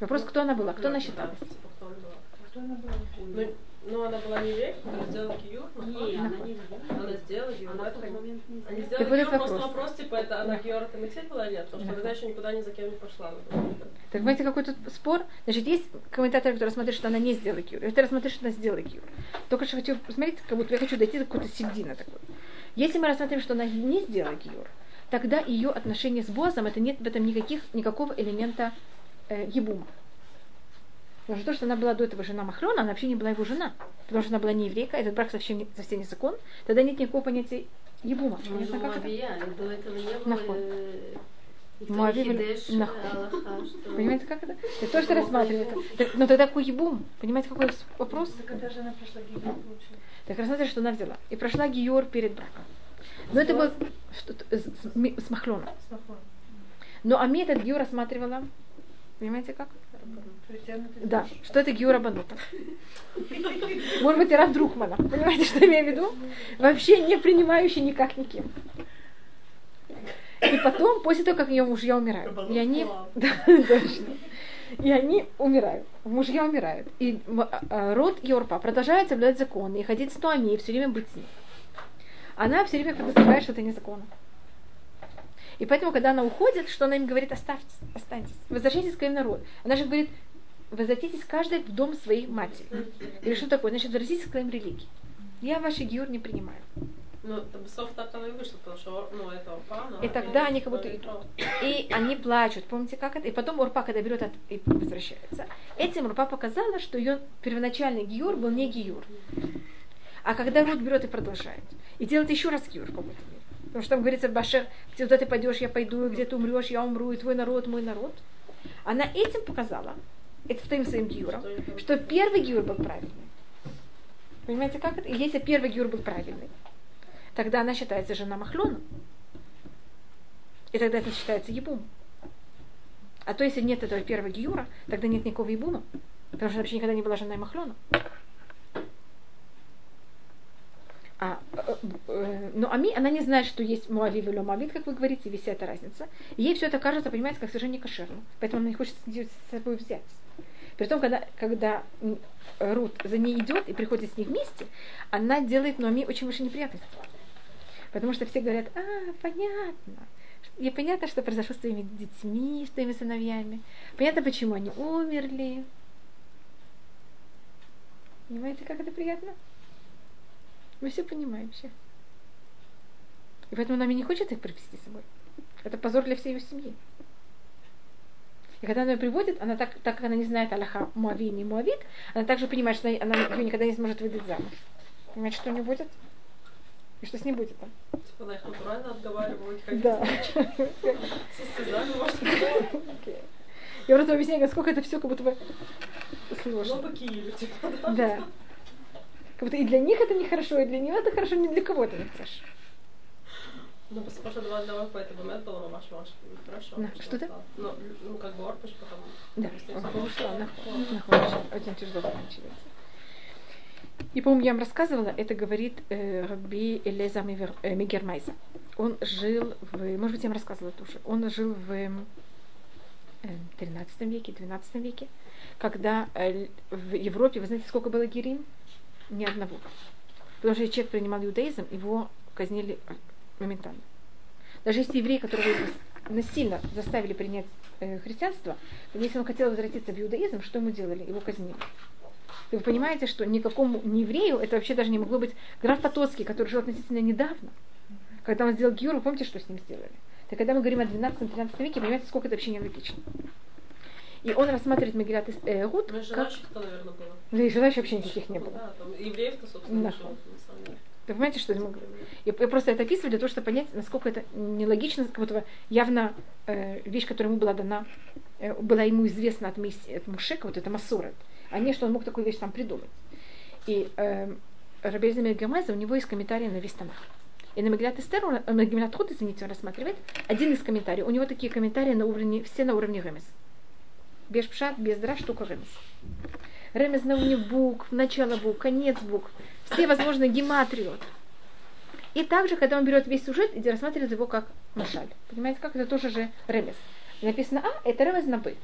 Вопрос, кто она была, кто она считалась. кто она была. Кто она была? Она не еврейка, которая сделала киюр, но она не сделала. она сделала гиюр. Она в момент не Они сделала. Так сделали этот просто вопрос. вопрос, типа, это она Да. гиюр это мецель была или нет? Потому что Да. тогда еще никуда ни за кем не пошла. Так понимаете, какой тут спор? Значит, есть комментаторы, которые смотрят, что она не сделала кьюр. Это рассмотрят, что она сделала кьюр. Только что хочу посмотреть, как будто я хочу дойти до какой-то середины такой. Если мы рассмотрим, что она не сделала кьюр, тогда ее отношения с Бозом, это нет в этом никаких, никакого элемента э, ебума. Потому что то, что она была до этого жена Махрона, она вообще не была его жена. Потому что она была не еврейка, этот брак совсем не, совсем не закон. Тогда нет никакого понятия ебума. Ну, Понятно, как это? Моавия, и до этого не было э, не были- хидеш, нахуй. Аллаха, что- Понимаете, как это? Это то, что рассматривается. Но тогда какой ебум? Понимаете, какой вопрос? Так когда же она прошла получила? Так рассмотрели, что она взяла. И прошла Гиор перед браком. Но это было с, с, Махлоном. Но Ами этот Гиор рассматривала, понимаете как? Да, что это Гиор Абанута. Может быть, и Рав Друхмана. Понимаете, что я имею в виду? Вообще не принимающий никак никем. И потом, после того, как ее мужья умирают, и они... Да, точно. И они умирают. Мужья умирают. И а, а, род Йорпа продолжает соблюдать законы и ходить с Туами, и все время быть с ней. Она все время подозревает, что это незаконно. И поэтому, когда она уходит, что она им говорит, оставьтесь, останьтесь, возвращайтесь к своим народу. Она же говорит, возвратитесь каждый в дом своей матери. Или что такое? Значит, возвратитесь к своим религии. Я ваши гиур не принимаю. Ну, Бесов так оно и вышло, потому что, ну, это Орпа, она- И тогда они как будто идут. И они плачут. Помните, как это? И потом Урпа, когда берет от- и возвращается, этим Урпа показала, что ее первоначальный гиюр был не гиюр. А когда Рут берет и продолжает. И делает еще раз гиюр какой-то мере. Потому что там говорится, Башер, туда ты пойдешь, я пойду, и где ты умрешь, я умру, и твой народ, мой народ. Она этим показала, это вторым своим гиюром, что первый гиюр был правильный. Понимаете, как это? Если первый гиюр был правильный, тогда она считается жена Махлона. И тогда это считается ебум. А то, если нет этого первого гиюра, тогда нет никакого ебума. Потому что она вообще никогда не была женой Махлона. А, э, э, но Ами, она не знает, что есть Муавив или Муавит, как вы говорите, весь эта разница. И ей все это кажется, понимаете, как совершенно кошерно. Поэтому она не хочет с собой взять. Притом, когда, когда Рут за ней идет и приходит с ней вместе, она делает Ноами очень большие неприятности. Потому что все говорят, а, понятно. И понятно, что произошло с твоими детьми, с твоими сыновьями. Понятно, почему они умерли. Понимаете, как это приятно? Мы все понимаем сейчас. И поэтому Нами не хочет их привести с собой. Это позор для всей ее семьи. И когда она ее приводит, она так, так как она не знает Аллаха Муави не Муавит, она также понимает, что она, она ее никогда не сможет выдать замуж. Понимаете, что не будет? И что с ней будет там? Типа, она их натурально отговаривает, как Да. Я просто объясняю, насколько это все как будто бы Но сложно. по Киеву, типа, да. Да. Как будто и для них это нехорошо, и для них это хорошо, ни для кого это не хорошо. Ну, потому что два давай по этому момент было мамаш маш хорошо. Что ты? стало. Ну, ну, как бы Орпаш потом. Да, ушла, нахуй, очень- тяжело заканчивается. И, по-моему, я вам рассказывала, это говорит э, Раби Элеза э, Мигермайза. Он жил в... Может быть, я вам рассказывала тоже. Он жил в... эм, э, 13 веке, 12 веке, когда э, в Европе, вы знаете, сколько было герим? Ни одного. Потому что человек принимал иудаизм, его казнили моментально. Даже если еврей, которого насильно заставили принять э, христианство, если он хотел возвратиться в иудаизм, что ему делали? Его казнили. И вы понимаете, что никакому не еврею это вообще даже не могло быть граф Потоцкий, который жил относительно недавно. Когда он сделал вы помните, что с ним сделали? Так когда мы говорим о 12-13 веке, понимаете, сколько это вообще нелогично. И он рассматривает Мегилат э, Руд Ну, как... наверное, было. Да и желающих вообще никаких не было. Да, там евреев-то, собственно, Да. деле. Вы понимаете, что я могу? Я, я просто это описываю для того, чтобы понять, насколько это нелогично, как будто явно э, вещь, которая ему была дана, э, была ему известна от, Моисе- от Мушека, вот это Масурет, а не, что он мог такую вещь сам придумать. И э, Рабельзамир Гамеза, у него есть комментарий на весь Танах. И на Мегилат Эстер, э, на Мегилат Худ, извините, он рассматривает один из комментариев. У него такие комментарии на уровне, все на уровне Ремес. Без пшат, без драж, штука Ремес. Ремес на уровне букв, начало букв, конец букв, все возможные гематрии. И также, когда он берет весь сюжет и рассматривает его как машаль. Понимаете, как это тоже же ремес. Написано А, это ремес на Б.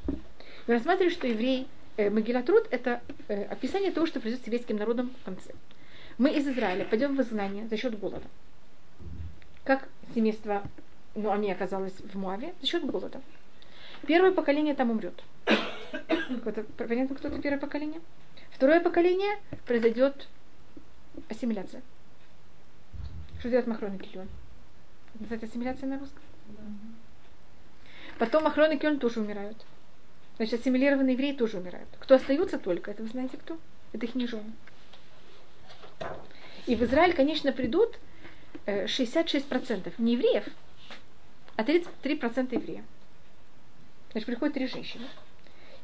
Мы рассматриваем, что еврей, э, Магилат Руд, это э, описание того, что произойдет с еврейским народом в конце. Мы из Израиля пойдем в изгнание за счет голода. Как семейство Нуами оказалось в Муаве? За счет голода. Первое поколение там умрет. Понятно, кто это первое поколение? Второе поколение произойдет ассимиляция. Что делает Махрон и Кильон? Называется ассимиляция на русском? Потом Махрон и Кильон тоже умирают. Значит, ассимилированные евреи тоже умирают. Кто остаются только, это вы знаете кто? Это их не жены. И в Израиль, конечно, придут э, 66% не евреев, а 33% евреев. Значит, приходят три женщины.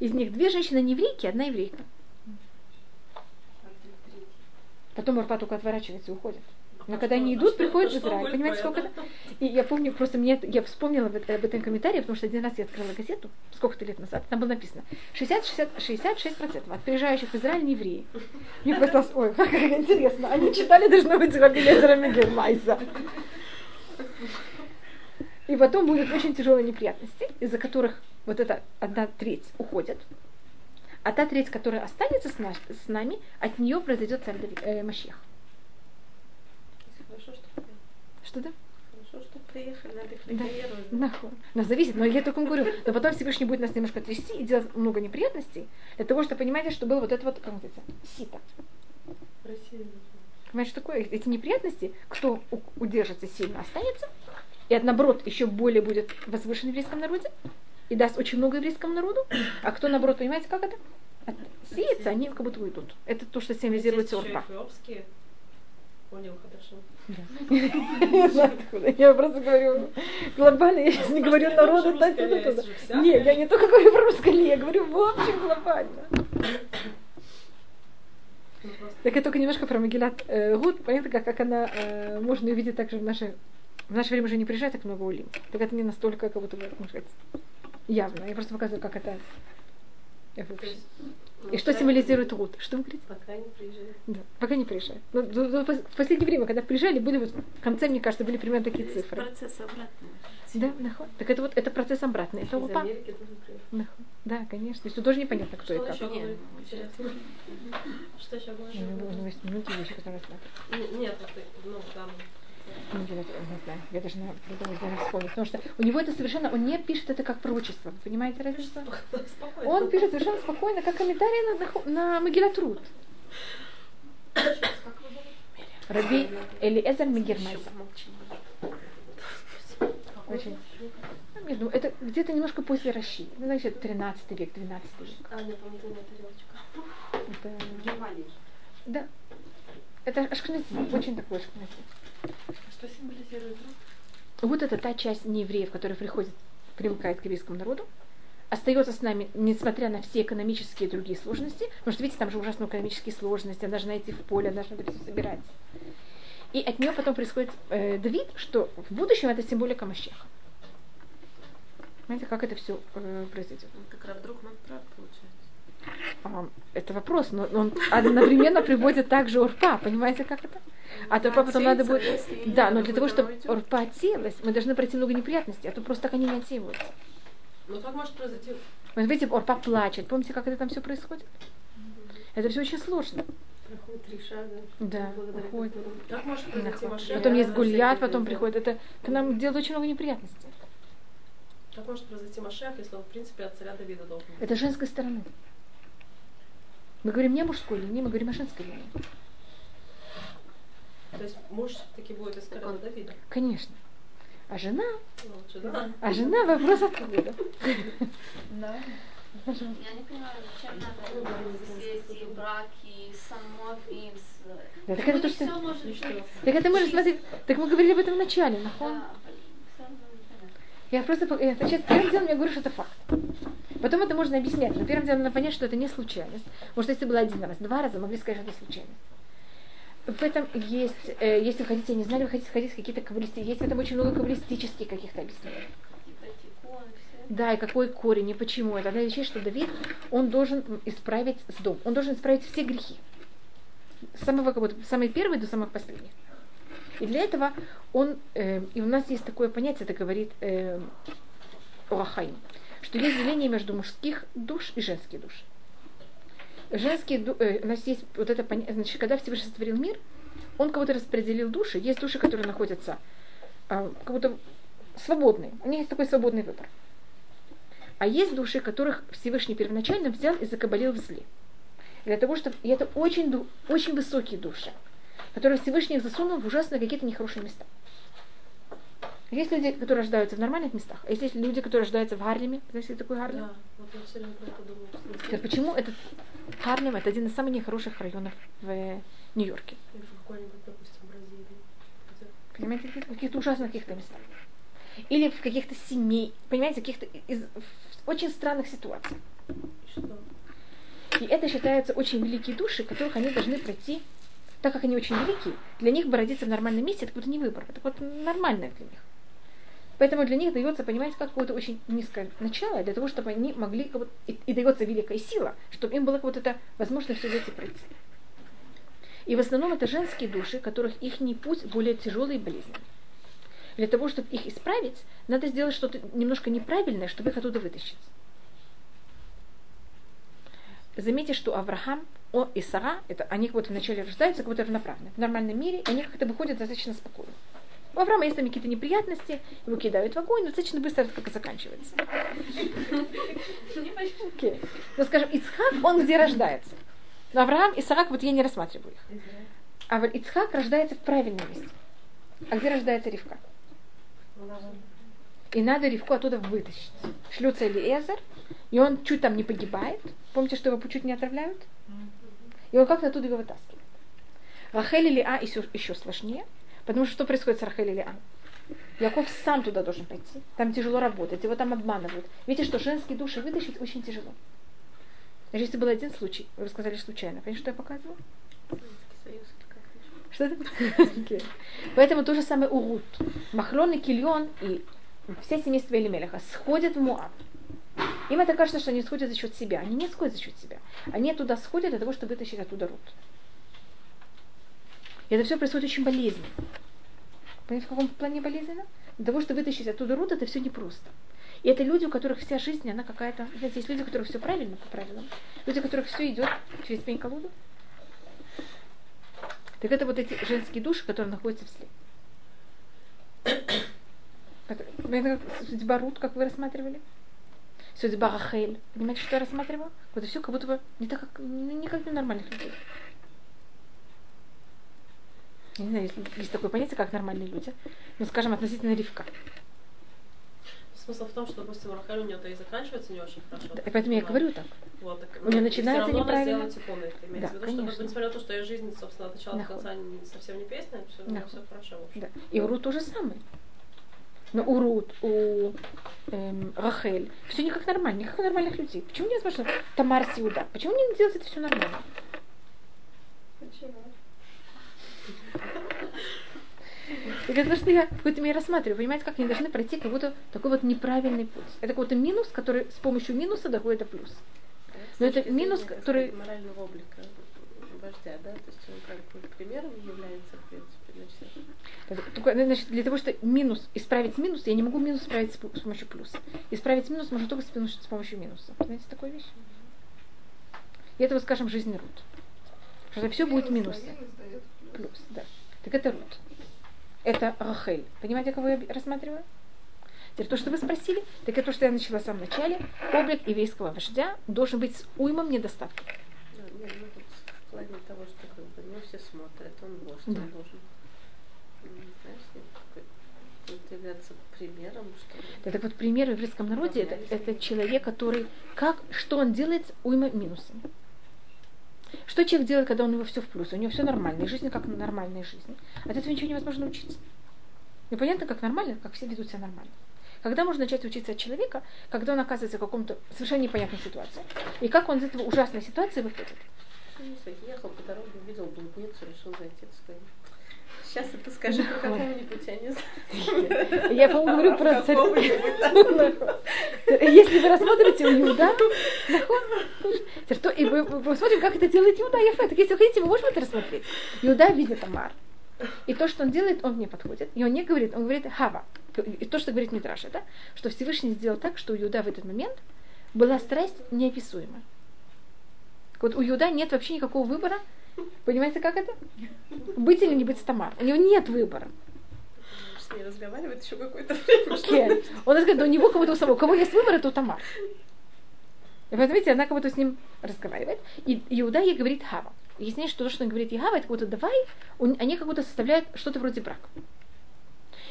Из них две женщины не еврейки, одна еврейка. Потом Урпа только отворачивается и уходит. Но когда они идут, приходят в Израиль. Понимаете, сколько это? И я помню, просто мне, я вспомнила об, этом комментарии, потому что один раз я открыла газету, сколько-то лет назад, там было написано 60, 60, 66% от приезжающих в Израиль не евреи. Мне показалось, ой, как интересно, они читали, должно быть, Раби Лезера Мегермайса. И потом будут очень тяжелые неприятности, из-за которых вот эта одна треть уходит, а та треть, которая останется с, наш- с нами, от нее произойдет царь Давид, э, Машех. Хорошо, что. Что да? Хорошо, что приехали, надо их Да. регулировать. Нахуй. Но зависит, но я только вам говорю, но потом Всевышний будет нас немножко трясти и делать много неприятностей, для того, чтобы понимаете, что было вот это вот, как называется, сито. Россия. Понимаете, что такое? Эти неприятности, кто удержится сильно, останется, и от наоборот еще более будет возвышен в еврейском народе, и даст очень много еврейскому народу, а кто наоборот, понимаете, как это? Отсеется, они как будто уйдут. Это то, что Есть еще урпа. эфиопские. Понял, хорошо. Я просто говорю глобально, я сейчас не говорю народу, так, туда. Не, я не только говорю про русское, я говорю в общем глобально. Так я только немножко про Магилат э, Гуд, понятно, как, как она э, можно увидеть также в наше, в наше время уже не приезжает так много улим. Так это не настолько, как будто можно сказать, явно. Я просто показываю, как это есть, И что символизирует Руд? Что вы говорите? Пока не приезжают. Да, пока не приезжает. Но, но- но в последнее время, когда приезжали, были вот в конце, мне кажется, были примерно такие Есть цифры. процесс обратный. Да, нахуй. Так это вот это процесс обратный. Это. Нахуй. Да, конечно. То есть тут тоже непонятно, кто Что и как. еще ну. Что еще говорит? Ну, ну, есть многие вещи, которые Нет, ну, там. Ну, я даже не знаю, я даже на придумать даже вспомнить. Потому что у него это совершенно, он не пишет это как пророчество. Вы понимаете разницу? Он пишет совершенно спокойно, как комментарий на, на, на Магилатруд. Раби Элиэзер Мегермайса. Очень. Я думаю, это где-то немножко после Раши. Ну, значит, 13 век, 12 век. А, нет, помидорная тарелочка. Это, Германия. да. Это ашкназим, очень такой ашкназим. Что символизирует рук? Вот это та часть неевреев, которая приходит, примыкает к еврейскому народу, остается с нами, несмотря на все экономические и другие сложности, потому что, видите, там же ужасно экономические сложности, она должна идти в поле, она должна это все собирать. И от нее потом происходит э, Давид, что в будущем это символика Мащеха. Понимаете, как это все э, произойдет? Как раз вдруг прав получается. А, это вопрос, но он одновременно приводит также Урпа, понимаете, как это? А то Урпа потом надо будет... Да, но для того, чтобы. Урпа отсеялась, мы должны пройти много неприятностей, а то просто так они не отсеиваются. Ну как может произойти? Вот видите, Орпа плачет. Помните, как это там все происходит? Это все очень сложно. Проходит три шага. Да, уходит. Как может произойти Машех? Потом есть всякие потом приходит. Это к нам делает очень много неприятностей. Как может произойти Машех, если он, в принципе, от царя Давида должен быть? Это женской стороны. Мы говорим не о мужской линии, мы говорим о женской линии. То есть муж таки будет из колена Давида. Конечно. А жена, Ну, жена. а жена вопрос откуда? Да. Я не понимаю, зачем надо здесь и браки. Да, так это то, что- может быть. Так это мы же смотри, так мы говорили об этом в начале, нахон. Да. Я просто, по- я, сейчас, первым делом я говорю, что это факт. Потом это можно объяснять, но первым делом надо понять, что это не случайность. Может, если было один раз, два раза, могли сказать, что это случайность. В этом есть, э, если вы хотите, я не знаю, вы хотите сходить какие-то каббалисты, есть в этом очень много каббалистических каких-то объяснений. Да, и какой корень, и почему. Это одна из вещей, что Давид, он должен исправить с дом. Он должен исправить все грехи. С самого, как будто, самый первый до самых последних. И для этого он, э, и у нас есть такое понятие, это говорит э, Орахайм, что есть деление между мужских душ и женских душ. Женские, ду- э, у нас есть вот это понятие, значит, когда Всевышний сотворил мир, он кого-то распределил души, есть души, которые находятся а, как будто свободные, у них есть такой свободный выбор. А есть души, которых Всевышний первоначально взял и закабалил в зле. Для того, чтобы... И это очень, очень высокие души, которые Всевышний их засунул в ужасно какие-то нехорошие места. Есть люди, которые рождаются в нормальных местах, а есть люди, которые рождаются в Гарлеме. Знаете, что такое Гарлем? Да, вот я все время про это. Теперь, почему этот Гарлем это один из самых нехороших районов в Нью-Йорке? Или в какой-нибудь, допустим, Бразилии. Где- Понимаете, в каких-то ужасных каких-то местах. Или в каких-то семей, понимаете, в каких-то из, в очень странных ситуациях. И что? И это считается очень великие души, которых они должны пройти, так как они очень великие, для них бы родиться в нормальном месте, это какой-то не выбор, это вот нормальное для них. Поэтому для них дается, понимаете, как какое-то очень низкое начало, для того, чтобы они могли, как вот, и, и дается великая сила, чтобы им было как вот это возможно все взять и пройти. И в основном это женские души, которых их путь более тяжелый и болезненный. Для того, чтобы их исправить, надо сделать что-то немножко неправильное, чтобы их оттуда вытащить. Заметьте, что Авраам о, и Сара, это, они вот вначале рождаются как будто равноправны. В нормальном мире они как-то выходят достаточно спокойно. У Авраама есть там какие-то неприятности, его кидают в огонь, но достаточно быстро это как заканчивается. Окей. Но, скажем, Ицхак, он где рождается? Но Авраам и Сара, вот я не рассматриваю их. А вот Ицхак рождается в правильном месте. А где рождается Ривка? И надо Ривку оттуда вытащить. Шлются Элиезер, и он чуть там не погибает. Помните, что его чуть не отравляют? И он как-то оттуда его вытаскивает. Рахель или А еще, еще сложнее, потому что что происходит с Рахель А? Яков сам туда должен пойти. Там тяжело работать, его там обманывают. Видите, что женские души вытащить очень тяжело. Даже если был один случай, вы сказали случайно. Понимаете, что я показывала? Что это? Поэтому то же самое Урут. Махлон и Кильон и все семейства Элимелеха сходят в Муав. Им это кажется, что они сходят за счет себя. Они не сходят за счет себя. Они туда сходят для того, чтобы вытащить оттуда Рут. И это все происходит очень болезненно. Понимаете, в каком плане болезненно? Для того, чтобы вытащить оттуда Рут, это все непросто. И это люди, у которых вся жизнь, она какая-то... Знаете, есть люди, у которых все правильно по правилам. Люди, у которых все идет через пень колоду. Так это вот эти женские души, которые находятся в сле. Это, судьба Рут, как вы рассматривали? Судьба Рахель. Понимаете, что я рассматривала? Вот это все как будто бы не так, как, ну, не как у нормальных людей. Не знаю, есть, есть такое понятие, как нормальные люди. Ну, скажем, относительно Ривка. Смысл в том, что, допустим, Рахель у нее то и заканчивается не очень хорошо. Да, и поэтому я и говорю так. Вот, так, У неё ну, начинается всё равно неправильно. Она имеется Да, виду, что, конечно. несмотря на то, что ее жизнь, собственно, от начала до конца не- совсем не песня, все, все хорошо. в общем. Да. И у Рут то же самое. Но у Рут, у эм, Рахель, все не как нормально, не как у нормальных людей. Почему невозможно Тамар Сиуда? Почему не делать это все нормально? Почему? Это то, что я в какой-то мере рассматриваю. Понимаете, как они должны пройти как будто такой вот неправильный путь. Это какой-то минус, который с помощью минуса доходит до плюса. Но это минус, который- морального облика вождя, да, то есть он как бы примером является, в принципе, для всех. Только, значит, для того, чтобы минус, исправить минус, я не могу минус исправить с, помощью плюса. Исправить минус можно только с, помощью- минуса. Знаете такую вещь? И это, вот, скажем, жизнь Рут. Что все будет Минус минусы. плюс. Плюс, да. Так это Рут. Это Рахель. Понимаете, кого я рассматриваю? Теперь то, что вы спросили, так это то, что я начала в самом начале. Облик еврейского вождя должен быть с уймом недостатков. Ну, нет, ну, тут в плане того, что как бы, ну, все смотрят, он вождь, Да. он должен, какой-то являться примером, что ли. Да, так вот, пример в еврейском народе это, это человек, который как, что он делает с уйма минусами. Что человек делает, когда у него все в плюс, у него все нормально, и жизнь как нормальная жизнь. От этого ничего невозможно учиться. Непонятно, как нормально, как все ведут себя нормально. Когда можно начать учиться от человека, когда он оказывается в каком-то совершенно непонятной ситуации, и как он из этого ужасной ситуации выходит. Ну, ехал по дороге, увидел блудницу, решил зайти. Сейчас это скажи про какого-нибудь, я не знаю. Я, по-моему, говорю про царь. Если вы рассмотрите Иуда, и мы посмотрим, как это делает Иуда Ефе. Так если вы хотите, мы можем это рассмотреть. Иуда видит Тамар. И то, что он делает, он не подходит. И он не говорит, он говорит Хава. И то, что говорит Митраша, да, что Всевышний сделал так, что у Иуда в этот момент была страсть неописуемая. Вот у Иуда нет вообще никакого выбора. Понимаете, как это? Быть или не быть с Тамар. У него нет выбора. С ней разговаривает еще какое-то время. Окей. Он говорит, да у него кого-то у самого. У кого есть выбор, это у Тамар. И поэтому, видите, она будто с ним разговаривает. И Иуда ей говорит Хава. Яснее, что то, что он говорит ей Хава, это будто давай, он- они как будто составляют что-то вроде брака.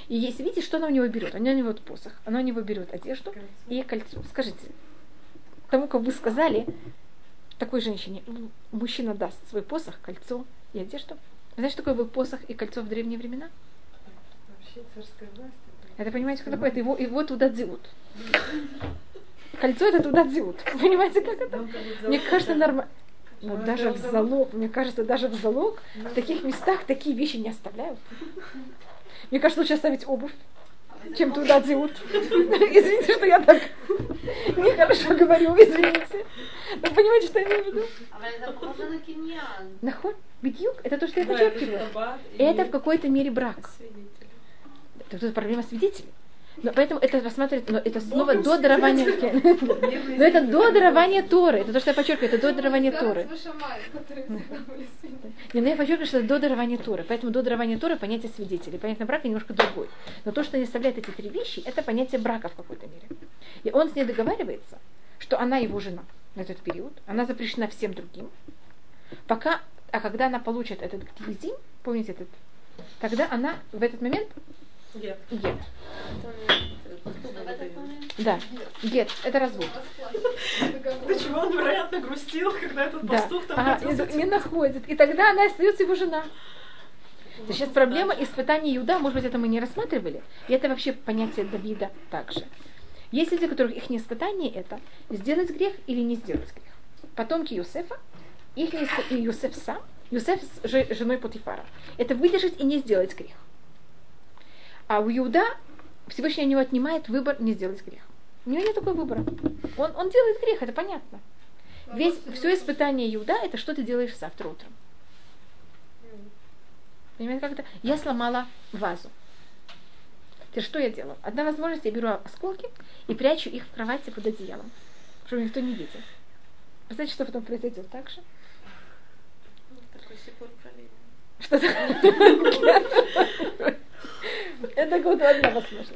И если видите, что она у него берет? Она у него вот посох, она у него берет одежду и кольцо. Скажите, тому, как вы сказали, такой женщине, мужчина даст свой посох, кольцо и одежду. Знаете, что такое был посох и кольцо в древние времена? Вообще царская власть. это- Это понимаете, что такое? Это его, его туда дзиут. Кольцо это туда дзиут. Понимаете, как это? Мне кажется, нормально. Но Может, даже в залог, мне кажется, даже в залог в таких местах такие вещи не оставляют. Мне кажется, лучше оставить обувь, чем туда дзиут. Извините, что я так нехорошо говорю, извините. Но понимаете, что я имею в виду? А это похоже Бедюк? Это то, что я подчеркиваю. Это в какой-то мере брак. Тут проблема свидетелей. Но поэтому это рассматривает, но это снова до дарования. Но это до дарования Торы. Это то, что я подчеркиваю, это до дарования Торы. Не, ну я подчеркиваю, что это до дарования Торы. Поэтому до дарования Торы понятие свидетелей. Понятие брака немножко другой. Но то, что не оставляет эти три вещи, это понятие брака в какой-то мере. И он с ней договаривается, что она его жена на этот период. Она запрещена всем другим. Пока, а когда она получит этот ктивизим, помните этот, тогда она в этот момент Гет. Да, гет, это развод. Почему он, вероятно, грустил, когда этот Да, пастух там ага, хотел не, не находит. И тогда она остается его жена. То Сейчас проблема испытания Иуда, может быть, это мы не рассматривали, и это вообще понятие Давида также. Есть люди, у которых их испытание это сделать грех или не сделать грех. Потомки Юсефа, их и Юсеф сам, Юсеф с же- женой Потифара. Это выдержать и не сделать грех. А у Иуда Всевышний у него отнимает выбор не сделать грех. У него нет такого выбора. Он, он делает грех, это понятно. Весь, все испытание Иуда это что ты делаешь завтра утром. Понимаете, как это? Я сломала вазу. Теперь что я делаю? Одна возможность, я беру осколки и прячу их в кровати под одеялом, чтобы никто не видел. Вы знаете, что потом произойдет так же? Такой пролил. Что-то... Это какая-то одна возможность.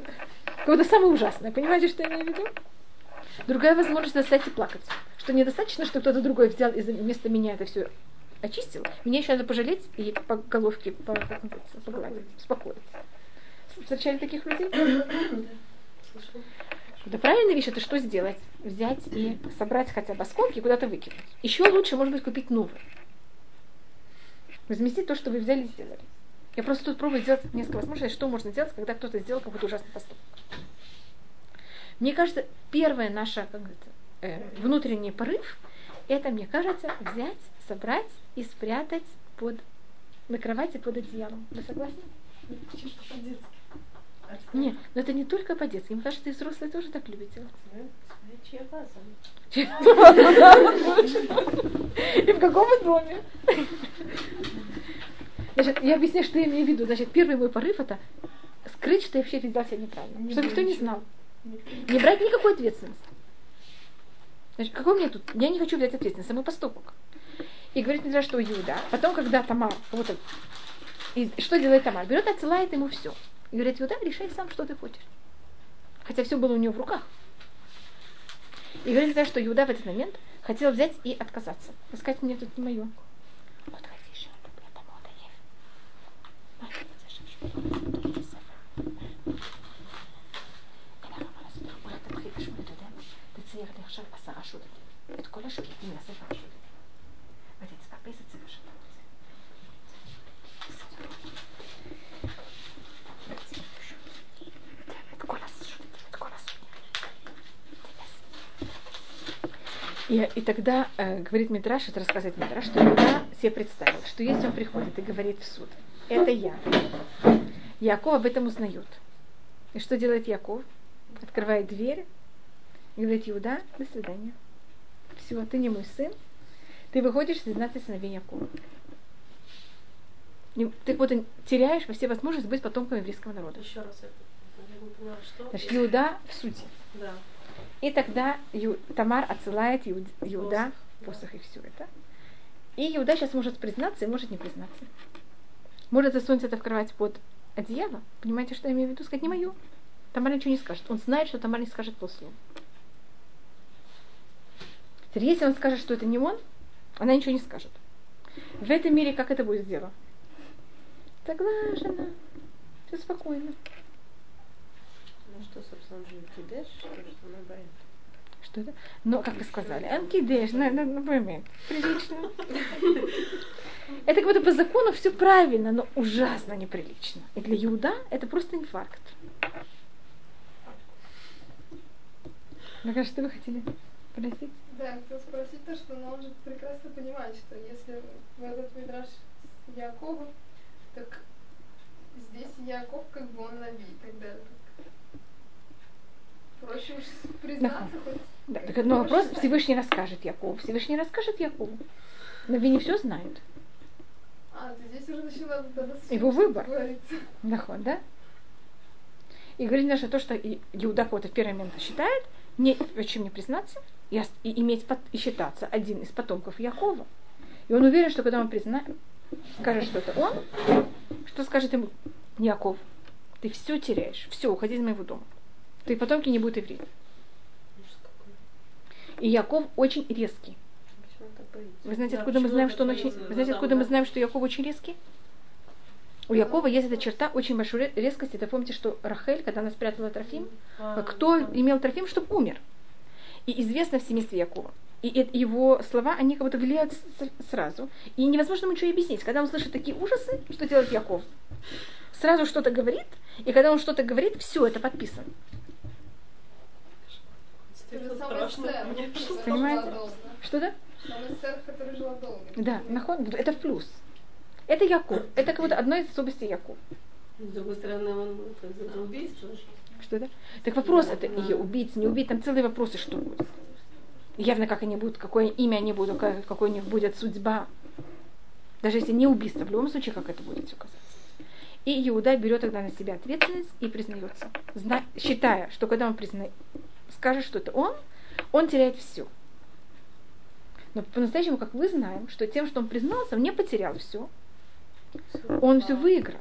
Какое-то самое ужасное. Понимаете, что я имею в виду? Другая возможность достать и плакать. Что недостаточно, что кто-то другой взял и вместо меня это все очистил. Меня еще надо пожалеть и по головке по, как называется, погладить, успокоить. Встречали таких людей? Да правильная вещь это что сделать? Взять и собрать хотя бы осколки и куда-то выкинуть. Еще лучше, может быть, купить новый. Возместить то, что вы взяли и сделали. Я просто тут пробую сделать несколько возможностей, что можно делать, когда кто-то сделал какой-то ужасный поступок. Мне кажется, первое наше как это, э, внутренний порыв, это, мне кажется, взять, собрать и спрятать под, на кровати под одеялом. Вы согласны? Нет, но это не только по-детски. Мне кажется, и взрослые тоже так любят делать. И в каком доме? Значит, я объясняю, что я имею в виду. Значит, первый мой порыв это скрыть, что я вообще вел себя неправильно. Не что никто не знал. Не брать никакой ответственности. Значит, какой мне тут? Я не хочу взять ответственность за мой поступок. И говорит нельзя, что Иуда. Потом, когда Тамар, кого-то... И что делает Тамар? Берет, отсылает ему все. И говорит, Иуда, решай сам, что ты хочешь. Хотя все было у него в руках. И говорит нельзя, что Иуда в этот момент хотел взять и отказаться. Сказать, мне тут не мое. תצייר לי עכשיו עשרה שודדים. את כל השודדים מהספר השודדים. ותצטרפס את ספר שאתה רוצה. תצייר את השודדים. את כל השודדים, את כל השודדים. И, и тогда э, говорит Мидраш, это рассказывает Мидраш, что Иуда себе представил, что если он приходит и говорит в суд, это я, Яков об этом узнает. И что делает Яков? Открывает дверь и говорит, Иуда, до свидания. Все, ты не мой сын, ты выходишь из 12 сыновей Якова. Ты вот теряешь во все возможности быть потомком еврейского народа. Еще раз это. Я не поняла, что. Значит, Иуда в суде. Да. И тогда Ю- Тамар отсылает Иуд- Иуда Посох, посох и все это. И Иуда сейчас может признаться и может не признаться. Может засунуть это в кровать под одеяло. Понимаете, что я имею в виду? Сказать не мое. Тамар ничего не скажет. Он знает, что Тамар не скажет полслова. Теперь, если он скажет, что это не он, она ничего не скажет. В этом мире как это будет сделано? Соглашена. Все спокойно. Ну что, собственно, он же кидеш, что она боится? Что это? Но, как вы сказали, анкидеш, на, на, на момент. Прилично. Это как будто по закону все правильно, но ужасно неприлично. И для Иуда это просто инфаркт. Мне кажется, что вы хотели спросить? Да, я хотела спросить то, что ну, он же прекрасно понимает, что если в этот мидраж с Яковом, так здесь Яков как бы он наби, тогда так проще уж признаться хоть. Да, так но вопрос Всевышний расскажет Якову. Всевышний расскажет Якову. Но вы не все знают. А, здесь уже с Его выбор. Доход, да? И говорит даже то, что И- Иуда кого-то в первый момент считает, не, в чем не признаться, и, и иметь пот- и считаться один из потомков Якова. И он уверен, что когда он призна... скажет, что это он, что скажет ему Яков? Ты все теряешь, все, уходи из моего дома. Твои потомки не будут евреи. И Яков очень резкий. Почему он так боится? Вы знаете, Да, откуда мы знаем, что он очень... Вы знаете, Да, откуда мы да. знаем, что Яков очень резкий? У Якова есть эта черта очень большой ре- резкости. Это помните, что Рахель, когда она спрятала Трофим, А, кто да. имел Трофим, чтобы умер. И известно в семействе Якова. И его слова, они как будто влияют сразу. И невозможно ему ничего объяснить. Когда он слышит такие ужасы, что делает Яков? Сразу что-то говорит, и когда он что-то говорит, все это подписано. Понимаете? долго. Что-то? Долго. Да, наход, это в плюс. Это Яков. Это как будто одно из особенностей Якова. С другой стороны, он это убийство. Что это? Так вопрос это и убить, не убить, там целые вопросы, что будет. Явно, как они будут, какое имя они будут, как- какой у них будет судьба. Даже если не убийство, в любом случае, как это будет все казаться. И Иуда берет тогда на себя ответственность и признается, зна- считая, что когда он призна... скажет, что это он, он теряет все. Но по-настоящему, как мы знаем, что тем, что он признался, он не потерял все. Он все выиграл.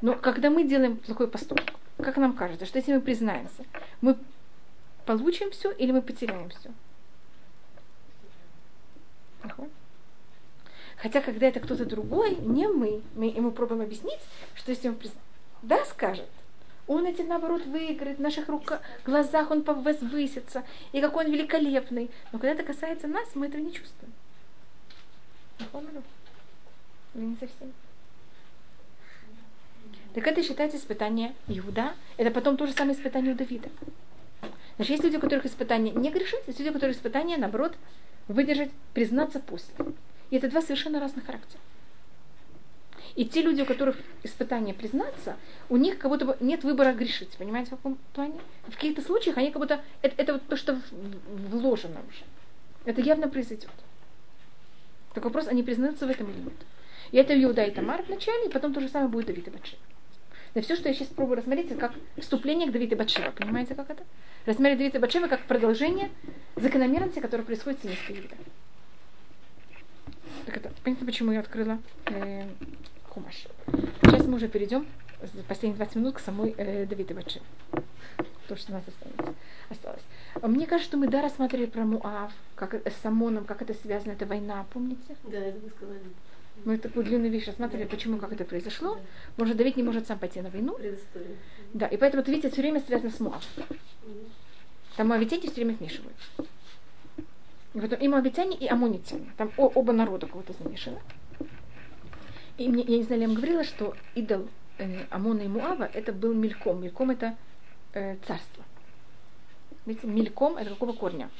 Но когда мы делаем плохой поступок, как нам кажется, что если мы признаемся, мы получим все или мы потеряем все? Хотя, когда это кто-то другой, не мы, мы ему пробуем объяснить, что если он признаем, да, скажет, он эти, наоборот, выиграет, в наших руках, глазах он возвысится, и какой он великолепный. Но когда это касается нас, мы этого не чувствуем. Или не совсем. Так это считается испытание Иуда. Это потом то же самое испытание у Давида. Значит, есть люди, у которых испытание не грешить, есть люди, у которых испытание, наоборот, выдержать, признаться после. И это два совершенно разных характера. И те люди, у которых испытание признаться, у них как будто бы нет выбора грешить. Понимаете, в каком плане? В каких-то случаях они как будто... Это, это вот то, что вложено уже. Это явно произойдет. Только вопрос, они признаются в этом или нет. И это Иуда и Тамар вначале, и потом то же самое будет Давид и Батшева. Да все, что я сейчас пробую рассмотреть, это как вступление к Давиду Батшева. Понимаете, как это? Рассмотреть Давида Батшева как продолжение закономерности, которая происходит в семействе. Так это, понятно, почему я открыла э, Хумаш. Сейчас мы уже перейдем за последние 20 минут к самой э, Давиде Батшеве. То, что у нас осталось. осталось. Мне кажется, что мы да рассматривали про Муав, как с Амоном, как это связано, эта война, помните? Да, это вы сказали. Мы такую длинную вещь рассматривали, почему, как это произошло. Может, Давид не может сам пойти на войну. Предыстория. Да, и поэтому, это, видите, все время связано с Муав. Там моавитяне все время вмешиваются. И потом и моавитяне, и амонитяне. Там о- оба народа кого-то замешаны. И мне, я не знаю, я вам говорила, что идол э, Амона и Муава это был Мельком. Мельком это э, царство. Видите, Мельком это какого корня?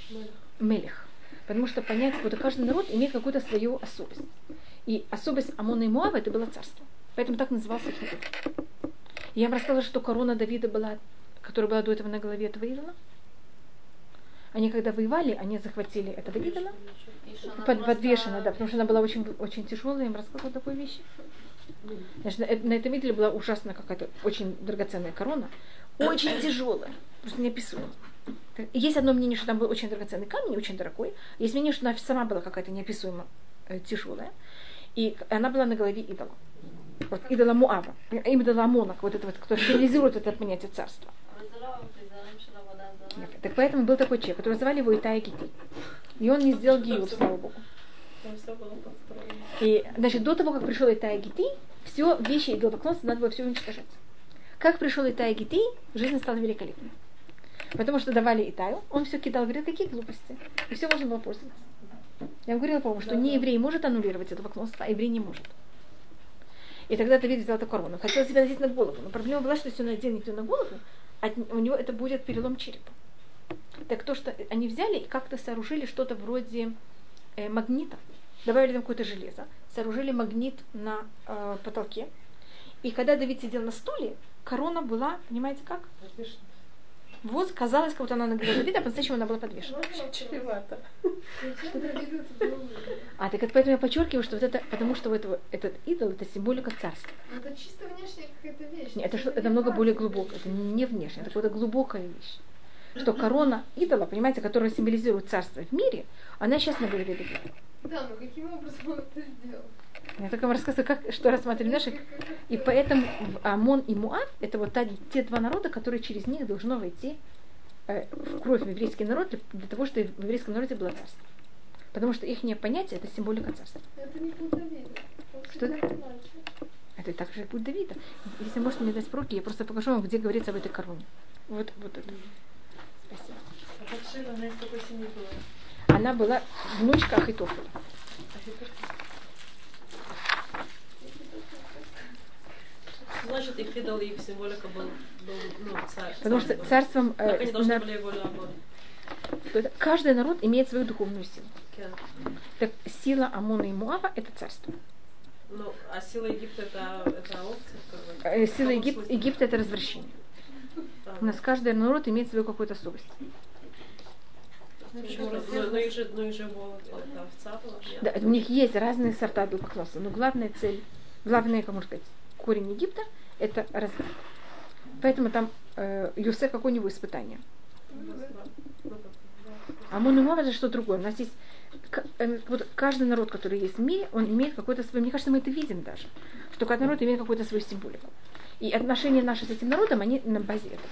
Мелех. Потому что понять, вот каждый народ имеет какую-то свою особость. И особость Амона и Муава это было царство. Поэтому так назывался их. Я вам рассказала, что корона Давида была, которая была до этого на голове этого идола. Они когда воевали, они захватили этого идола, под, подвешена, да, потому что она была очень, очень тяжелая, им рассказывала такую вещь. Значит, на, э- на этом идоле была ужасная какая-то очень драгоценная корона, очень тяжелая, просто неописуемо. Так, Есть одно мнение, что там был очень драгоценный камень, очень дорогой. Есть мнение, что она сама была какая-то неописуемо э, тяжелая. И она была на голове идола. Вот идола Муава, идола Амона, вот это вот, кто символизирует это понятие царства. Так поэтому был такой человек, который звали его Итая Гити. И он не сделал гиюр, слава Богу. И, значит, до того, как пришел Итая Гити, все вещи идолопоклонства надо было все уничтожать. Как пришел Итая Гити, жизнь стала великолепной. Потому что давали Итаю, он все кидал, говорил, какие глупости. И все можно было пользоваться. Я вам говорила, по-моему, что Да, не еврей может аннулировать это поклонство, а еврей не может. И тогда Давид взял эту корону. Хотел себе надеть на голову. Но проблема была, что если он наденет ее на голову, от- у него это будет перелом черепа. Так то, что они взяли и как-то сооружили что-то вроде э, магнита, добавили там какое-то железо, сооружили магнит на э, потолке. И когда Давид сидел на стуле, корона была, понимаете как? Вот казалось, как будто она на голове Давида, а по-настоящему она была подвешена. Это было? А так это поэтому я подчеркиваю, что вот это, потому что этого, этот идол это символика царства. Ну, Это чисто внешняя какая-то вещь. Нет, это, что, это много более глубокое, это не внешнее, это какая-то глубокая вещь. Что корона идола, понимаете, которая символизирует царство в мире, она сейчас на голове Давида. Да, но каким образом он это сделал? Я только вам рассказываю, как, что рассматривали наши. И поэтому Амон и Муав это вот та- те два народа, которые через них должно войти э, в кровь в еврейский народ для, для того, чтобы в еврейском народе было царство. Потому что их понятие это символика царства. Это не был Давида. Что это? Это так же будет Давида. Если можете мне дать сроки, я просто покажу вам, где говорится об этой короне. Вот, вот это. А Батшева, она из какой семьи была? Она была внучка Ахитофеля. Значит, их идол и их символика был, был ну, царь. Потому что царством э, Как они должны на- были его наоборот. каждый народ имеет свою духовную силу. Кен. Так сила Амона и Муава это царство. Ну, а сила Египта это, это бы. Э, Сила Егип-? Египта это развращение. У нас каждый народ имеет свою какую-то особость. Ну, ну, их же, ну, их же было, это овца была, нет? Да, у них есть разные сорта идолопоклонства, но главная цель, главная, как можно сказать, корень Египта – это разврат. Поэтому там э, Юсеф какое у него испытание. А Мунумова это что другое. У нас есть э, вот каждый народ, который есть в мире, он имеет какой-то свой. Мне кажется, мы это видим даже, что каждый народ имеет какую-то свою символику. И отношения наши с этим народом, они на базе этого.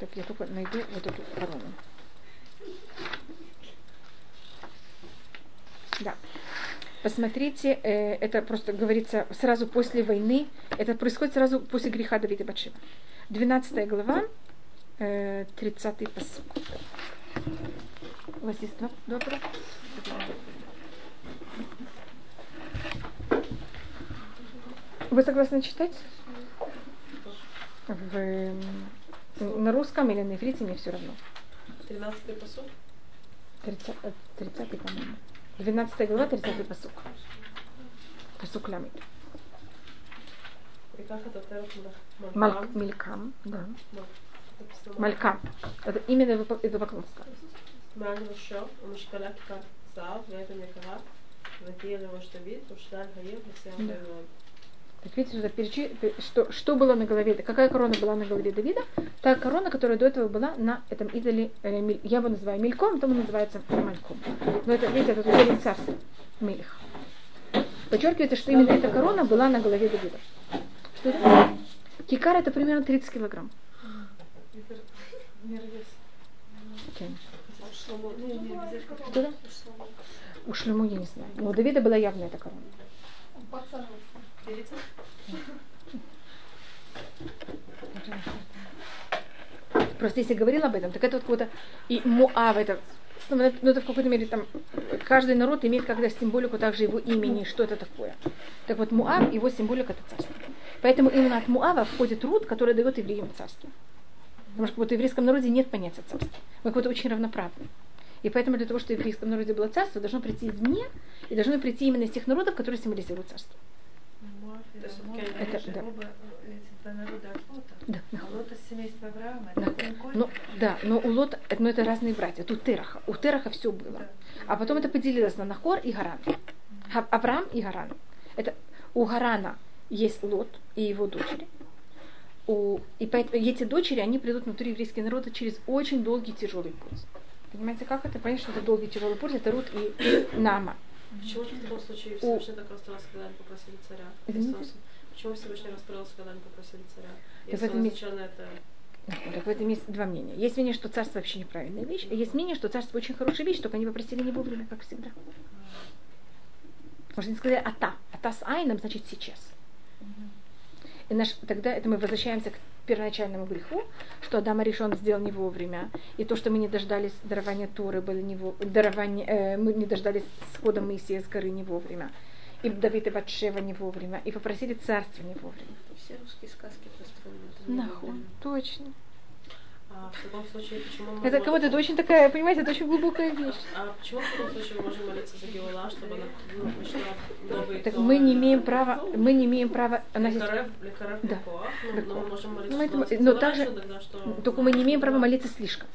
Так я только найду вот эту корону. Да. Посмотрите, э, это просто говорится сразу после войны, это происходит сразу после греха Давида Батшева. 12 глава, э, 30 посыл. У вас есть два? Вы согласны читать? В, на русском или на иврите, мне все равно. 13-й посуд. 30, э, 30 по-моему. 12 глава, 30 посук. Посук лямит. И как это термин? Малк, мелькам, да. написано Малькам. Это именно идолопоклонство. מעל ראשו ומשקלה כיכר זהב ואבן יקרה ותהיה לראש דוד ושלל העיר ושיער Да. Так видите, что, перечи, что, что было на голове, какая корона была на голове Давида, та корона, которая до этого была на этом идоле, э, я его называю Мельком, там он называется Мальком. Но это, видите, это идоле царства, Мелих. Подчеркивается, что именно эта корона была на голове Давида. Что это? Кикар это примерно 30 килограмм. Что да? У Шлему я не знаю. Но у Давида была явная эта корона. Просто если говорил об этом, так это вот какой-то и Муав, это, ну, это ну, это в какой-то мере там каждый народ имеет когда символику также его имени, что это такое. Так вот Муав, его символика это царство. Поэтому именно от Муава входит Руд, который дает евреям царство. Потому что вот в еврейском народе нет понятия царства. Мы как будто очень равноправны. И поэтому для того, чтобы в еврейском народе было царство, должно прийти извне, и должно прийти именно из тех народов, которые символизируют царство. И То есть Амон, это они это- же да. оба, э, эти два народа от Лота. Да. А Лот из семейства Авраама, это Да. корень. Ну, да, но у Лота, но это разные братья. Тут Тераха. У Тераха все было. Да. А потом это поделилось на Нахор и Гаран. Ха- Авраам и Гаран. Это у Гарана есть Лот и его дочери. У, и поэтому эти дочери, они придут внутри еврейского народа через очень долгий тяжелый путь. Понимаете, как это? Понятно, что это долгий тяжелый путь, это Рут и Нама. Почему же в таком случае Всевышний так расстроился, когда они попросили царя? Почему Всевышний расстроился, когда они попросили царя? Если этом он ми- изначально это... Так в этом есть два мнения. Есть мнение, что царство вообще неправильная вещь, а есть мнение, что царство очень хорошая вещь, только они попросили не вовремя, как всегда. Потому что они сказали ата. Ата с айном значит сейчас. И наш, тогда это мы возвращаемся к первоначальному греху, что Адам решен сделал не вовремя, и то, что мы не дождались дарования Торы, были не во- дарования, э, мы не дождались схода Моисея с горы не вовремя, и Давид и Батшева не вовремя, и попросили царства не вовремя. Все русские сказки построены. Нахуй, точно. А в таком случае, почему мы... Это можем- это очень такая, понимаете, это очень глубокая вещь. А почему в таком случае мы можем молиться за Геула, чтобы она ну, начала новый Так мы не имеем права, мы не имеем права, лекарев Да. Ликоах, ну, но мы можем молиться, Ну, что это- но также- тогда что... только мы не имеем права молиться слишком.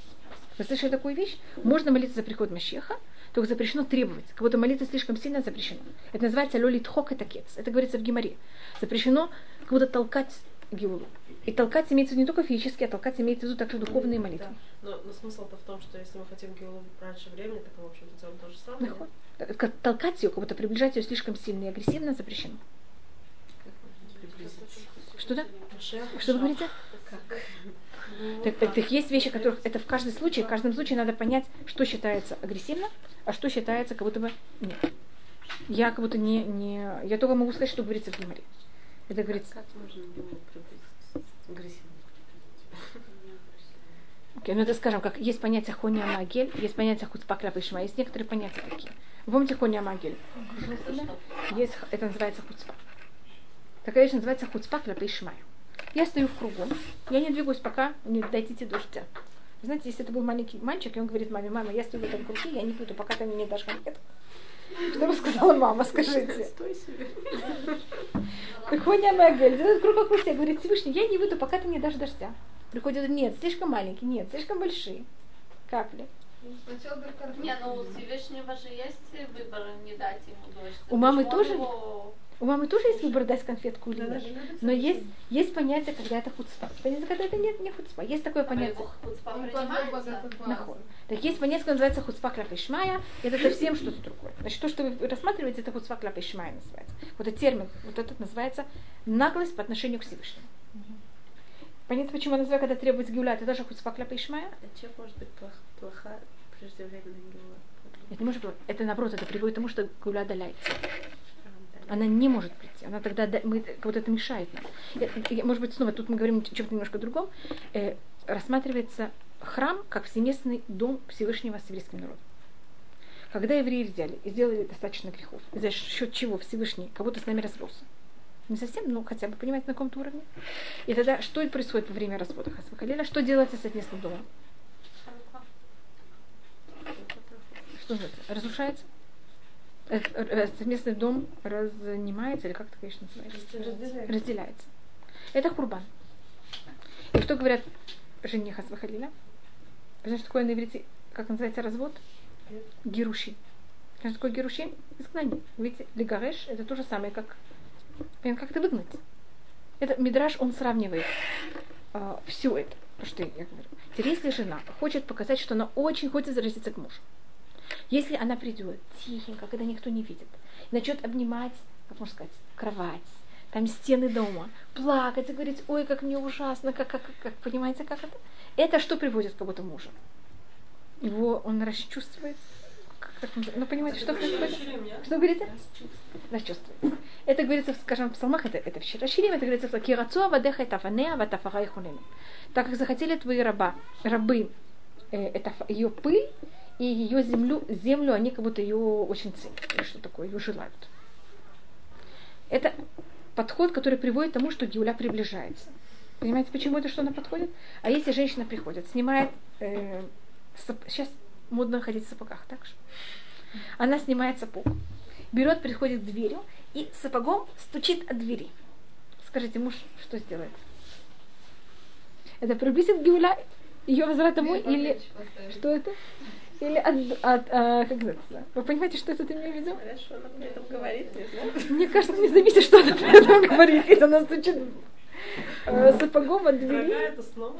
Вы слышали такую вещь? Можно молиться за приход Машеха, только запрещено требовать. Как будто молиться слишком сильно запрещено. Это называется лолит хок и такец. Это говорится в Гимаре. Запрещено как будто толкать Геулу. И толкать имеется в виду не только физически, а толкать имеется в виду также духовные молитвы. Да. Но, но смысл-то в том, что если мы хотим Геулу раньше времени, так мы, в общем-то, делаем то же самое. Как Толкать ее, как будто приближать ее слишком сильно и агрессивно запрещено. Что да? Что вы говорите? Так, так, так есть вещи, которых это в каждом случае, в каждом случае надо понять, что считается агрессивно, а что считается как будто бы нет. Я как будто не, не я только могу сказать, что говорится в Гимаре. Это говорится, Как можно его приблизиться? Агрессивно. Окей, ну это скажем, как есть понятие хония магель, есть понятие хуцпак лапышма, есть некоторые понятия такие. Вы помните хония магель? Есть, это называется хуцпа. Такая вещь называется хуцпак лапышма. Я стою в кругу, я не двигаюсь, пока не дойдете до дождя. Знаете, если это был маленький мальчик, и он говорит маме, мама, я стою в этом круге, я не буду, пока ты мне не дашь конфетку. Что бы сказала мама, скажите? Стой себе. Так Хоня Мегель, делает круг вокруг себя, говорит, Всевышний, я не выйду, пока ты мне дашь дождя. Приходит, нет, слишком маленький, нет, слишком большие капли. Не, ну у Всевышнего же есть выбор не дать ему дождь. У мамы тоже? его- У мамы тоже есть выбор дать конфетку или нет. Но есть, есть понятие, когда это хуцпа. Понятие, когда это нет, не хуцпа. Есть такое понятие. Так есть понятие, которое называется хуцпа кляпа Ишмая, это совсем что-то другое. Значит, то, что вы рассматриваете, это хуцпа кляпа Ишмая называется. Вот этот термин, вот этот называется наглость по отношению к Всевышнему. Понятно, почему называю, когда требуется геуля, это тоже хуцпа кляпа Ишмая? А чем может быть плох- плоха преждевременная геола? Это не может быть. Это наоборот, это приводит к тому, что гуля отдаляется. Она не может прийти. Она тогда да- мы, будто это мешает нам. Я- я- может быть, снова тут мы говорим о чем-то немножко другом. Э, рассматривается храм как всеместный дом Всевышнего с еврейским народом. Когда евреи взяли и сделали достаточно грехов, за счет чего Всевышний как будто с нами развелся. Не совсем, но хотя бы, понимаете, на каком-то уровне. И тогда что происходит во время развода Хасвахалиля? Что делается с совместным домом? Что же это? Разрушается? Э, э, Совместный дом разнимается, или как это, конечно, называется? Разделяем. Разделяется. Это хурбан. И что говорят жене Хасвахалиля? Вы знаете, что такое на иврите, как называется развод? Геруши. Что такое герушим? Изгнание. Видите, легареш это то же самое, как, как это выгнать. Это Мидраш, он сравнивает э, все это, то, что я говорю. Теперь, если жена хочет показать, что она очень хочет заразиться к мужу, если она придет тихенько, когда никто не видит, начнет обнимать, как можно сказать, кровать, там стены дома, плакать и говорить, ой, как мне ужасно, как, как, как, понимаете, как это? Это что приводит к кого-то мужа? Его, он расчувствует, как, ну, понимаете, что происходит? Что говорите? Расчувствует. Это говорится, скажем, в псалмах, это, это в Шираширим, это говорится в Кирацуа вадеха тафанеа ватафара Так как захотели твои раба, рабы э, это ее пыль, и ее землю, землю они как будто ее очень ценят, что такое, ее желают. Это подход, который приводит к тому, что Геуля приближается. Понимаете, почему это что она подходит? А если женщина приходит, снимает, э, сап... сейчас модно ходить в сапогах, так же? Она снимает сапог, берет, приходит к двери и сапогом стучит от двери. Скажите, муж что сделает? Это приблизит Геуля ее возврат домой или что это? Или от, от а, как называется? Вы понимаете, что это ты имею в виду? Хорошо, она при этом говорит, не знаю. Мне кажется, не зависит, что она при этом говорит, если она стучит э, сапогом от двери. Дорогая, это снова?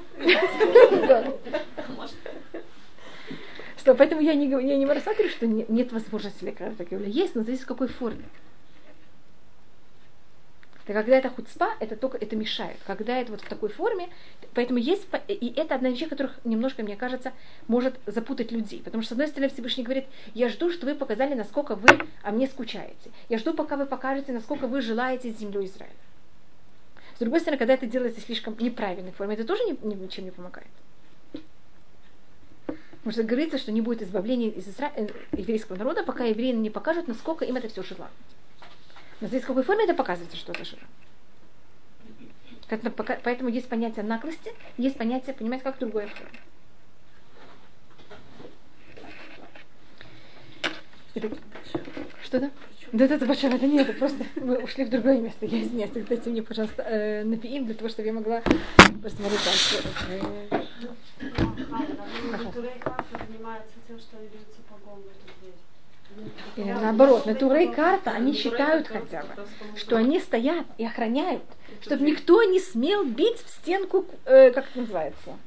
Да. Что, поэтому я не, я не говорю, что нет, возможности для так Есть, но зависит в какой форме. Так когда это хуцпа, это только это мешает. Когда это вот в такой форме, поэтому есть, и это одна вещь, которых немножко, мне кажется, может запутать людей. Потому что, с одной стороны, Всевышний говорит, я жду, что вы показали, насколько вы о мне скучаете. Я жду, пока вы покажете, насколько вы желаете землю Израиля. С другой стороны, когда это делается слишком неправильной форме, это тоже ничем не помогает. Потому что говорится, что не будет избавления из Изра... Э, еврейского народа, пока евреи не покажут, насколько им это все желано. Здесь в какой форме это показывается, что это жира. Поэтому есть понятие наглости, есть понятие, понимаете, как другое форма. Что да? Да, да, да, большая, это нет, это просто мы ушли в другое место. Я извиняюсь, дайте мне, пожалуйста, э, напиим для того, чтобы я могла посмотреть дальше. Э, Или наоборот, на Туре и карта они считают хотя бы, что они стоят и охраняют, чтобы никто не смел бить в стенку, э, как это называется,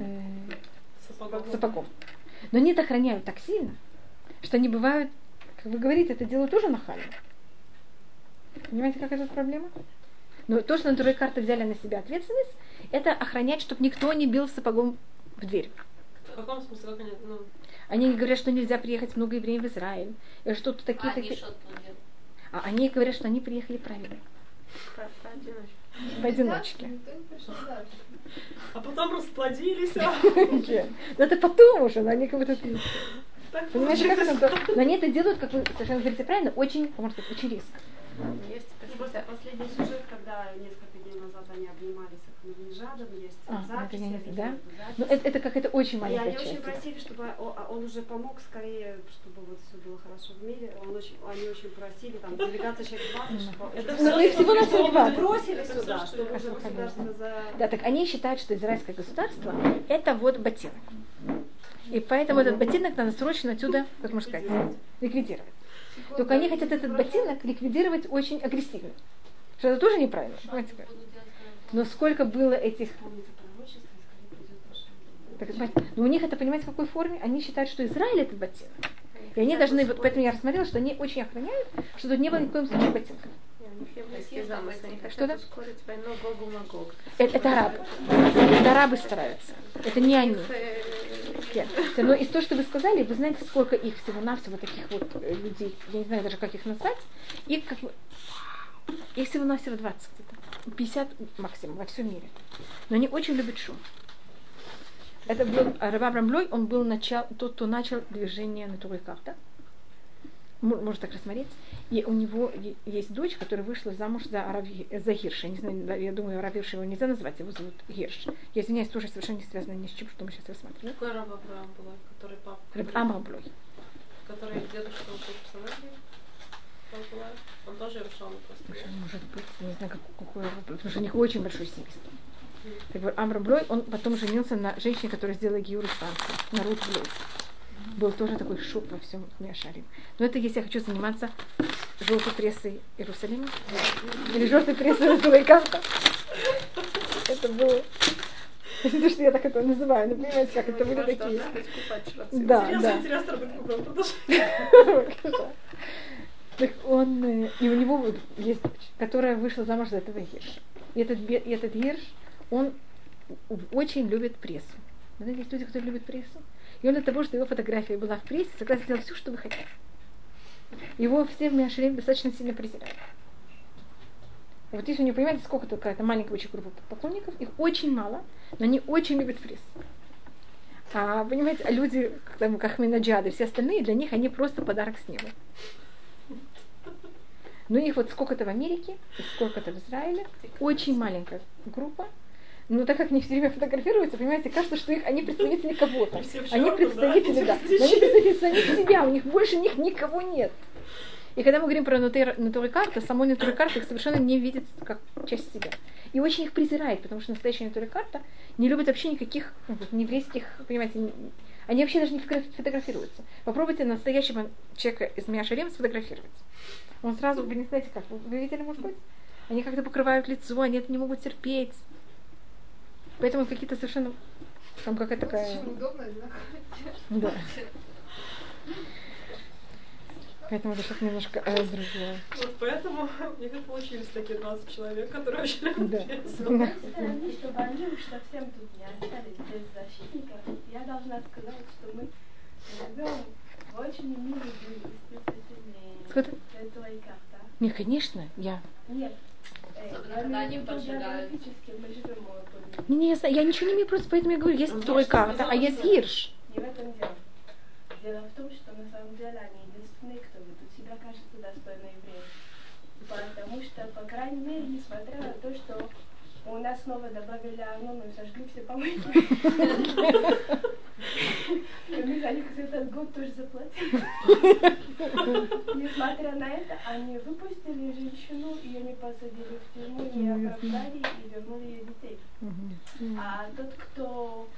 э, сапогом. Но они это охраняют так сильно, что они бывают, как вы говорите, это делают тоже нахально. Понимаете, как эта проблема? Но то, что на Туре и карта взяли на себя ответственность, это охранять, чтобы никто не бил сапогом в дверь. В каком смысле, как они, ну, они говорят, что нельзя приехать много евреев в Израиль. И что-то такие... А они такие... А они говорят, что они приехали правильно. Поодиночке. А потом расплодились. это потом уже, но они как будто... Так Понимаете, как это? Но они это делают, как вы совершенно говорите правильно, очень, можно сказать, очень резко. Есть Просто последний сюжет, когда несколько дней назад они обнимались с Ахмадинежадом, есть А, это не знаю, да? Ну, это, это какая-то очень И маленькая они очень часть. просили, чтобы он уже помог скорее, чтобы вот все было хорошо в мире. Он очень, они очень просили, там делегация человек 20, чтобы Это Ну, их всего на всё два. бросили Это сюда, чтобы уже государство за... Да, так они считают, что израильское государство это вот ботинок. И поэтому этот ботинок надо срочно отсюда, как можно сказать, ликвидировать. Только они хотят этот ботинок ликвидировать очень агрессивно. Что это тоже неправильно. как? Но сколько было этих... Помнится пророчество, и скорее придет Машиах. Так, понимаете, но у них это, понимаете, в какой форме? Они считают, что Израиль это ботинок. И они должны, вот поэтому я рассмотрела, что они очень охраняют, что тут не было ни в коем случае ботинка. Что да? Магог. Это, это арабы. Это арабы стараются. Это не они. Э, Нет. Но из того, что вы сказали, вы знаете, сколько их всего-навсего таких вот э, людей, я не знаю даже, как их назвать, их как бы, их всего-навсего 20 где-то, 50 максимум во всем мире. Но они очень любят шум. Это был Раба Брамлой, он был начал, тот, кто начал движение на Туриках, да? Можно так рассмотреть. И у него есть дочь, которая вышла замуж за, Арави, за Гирша. Не знаю, я думаю, Рав Гирша его нельзя назвать, его зовут Гирш. Я извиняюсь, тоже совершенно не связано ни с чем, что мы сейчас рассматриваем. Какой раб Авраам была, который папа? Раб Амраблой. Который дедушка был? Он тоже просто. Может быть, не знаю, как, какой его, потому что у них очень большое семейство. Так вот, Амраблой, он потом женился на женщине, которая сделала Гиюр на Рут Блой. был тоже такой шок во всем Миашарим. Но это если я хочу заниматься желтой прессой Иерусалима или желтой прессой Тулайканта. Это было... Извините, что я так это называю, но понимаете, как это были такие... Да, да. Интересно, Так он, э, и у него есть которая вышла замуж за этого Герша. И этот, этот Герш, он очень любит прессу. Вы знаете, есть люди, которые любят прессу. И он для того, что его фотография была в прессе, согласен сделать все, что вы хотите. Его все в Миашарим достаточно сильно презирают. Вот если вы не понимаете, сколько такая то маленькая очень группа поклонников, их очень мало, но они очень любят прессу. А понимаете, а люди, там, как Ахменаджад и все остальные, для них они просто подарок с неба. Ну их вот сколько-то в Америке, сколько-то в Израиле, очень маленькая группа. Но так как они все время фотографируются, понимаете, кажется, что их, они представители кого-то. Они представители, да? Но они представители самих себя, у них больше них никого нет. И когда мы говорим про натуры карты, самой натуры карты их совершенно не видит как часть себя. И очень их презирает, потому что настоящая натура карта не любит вообще никаких вот, еврейских, понимаете, они вообще даже не фотограф- фотографируются. Попробуйте настоящего человека из Миашарем сфотографировать. Он сразу, вы не знаете как, вы, вы видели, может быть? Они как-то покрывают лицо, они это не могут терпеть. Поэтому какие-то совершенно там какая-то такая... Да. Поэтому это сейчас немножко э, другое. Вот поэтому у них и получились такие 20 человек, которые очень любят Да. Да. чтобы они уж совсем тут не остались без защитников, я должна сказать, что мы живем в очень милой действительно. Не, конечно, я. Нет. Особенно, когда они поджигают. мы живем Не, не, я, я ничего не имею против, поэтому я говорю, есть Ну, карта, а есть Гирш. Не в этом дело. Дело в том, что на самом деле они единственные, кто ведут себя, кажется, достойно евреев. Потому что, по крайней мере, несмотря на то, что у нас снова добавили Арнону и сожгли все помойки. Мы за этот год тоже заплатили. Несмотря на это, они выпустили женщину, ее не посадили в тюрьму, не оправдали и вернули ее детей. А тот, кто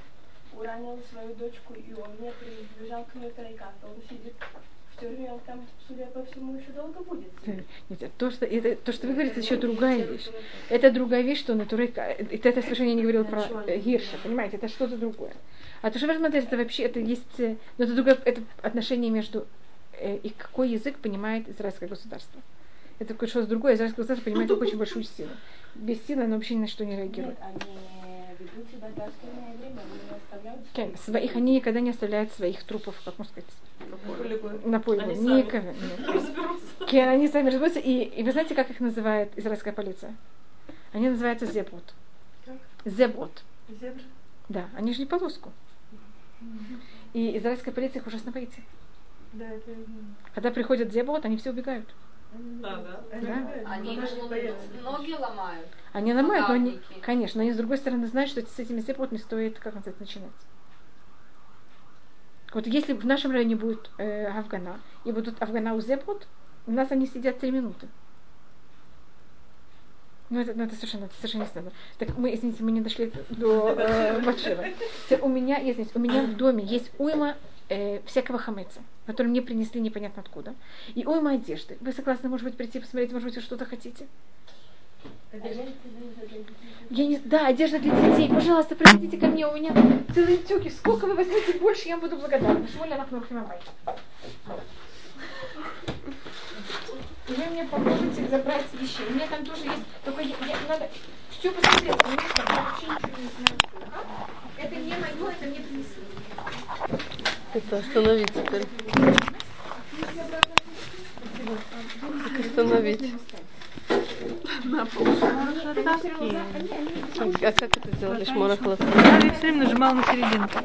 уронил свою дочку, и он не прибежал к ней тройката, он сидит в тюрьме, он там, судя по всему, еще долго будет сидеть. Нет, то, что, это, то, что вы говорите, это еще другая вещь. Это другая вещь, что натурой... Это, это совершенно я не говорила про э, Гирша, понимаете, это что-то другое. А то, что вы рассматриваете, это вообще, это есть... э, Но это другое, это отношение между... э, И какой язык понимает израильское государство. Это какое-то что-то другое. Израильское государство понимает только очень большую силу. Без силы оно вообще ни на что не реагирует. Нет, они ведут себя время, они не оставляют Кен, Своих, они никогда не оставляют своих трупов, как можно сказать, на поле. Они. Никогда. Кен, они сами разберутся. И, и вы знаете, как их называет израильская полиция? Они называются зебот. Как? Зебот. Зебры. Да, они же не полоску. И израильская полиция их ужасно боится. Да, это. Когда приходят зебот, они все убегают. Да, да. Да. Они боится. ноги ломают. Они ломают, но они, конечно, но они с другой стороны знают, что с этими зебот не стоит, как называется, начинать. Вот если в нашем районе будет э, Афгана, и будут Афгана у зебот, у нас они сидят три минуты. Ну, это, ну, это совершенно, это совершенно не Так мы, извините, мы не дошли до э, Батшева. У меня, здесь, у меня в доме есть уйма э, всякого хамеца, который мне принесли непонятно откуда. И уйма одежды. Вы согласны, может быть, прийти посмотреть, может быть, вы что-то хотите? Я не... Да, одежда для детей. Пожалуйста, приходите ко мне. У меня целые тюки. Сколько вы возьмете больше, я буду благодарна. Нахну химамай. И вы мне поможете забрать вещи. У меня там тоже есть... Только я, я- надо все посмотреть. У меня там я вообще ничего не знаю. Это не мое, это мне принесли. Это остановить теперь. Как остановить? А как это сделали? Шмора Я все время нажимал на серединку.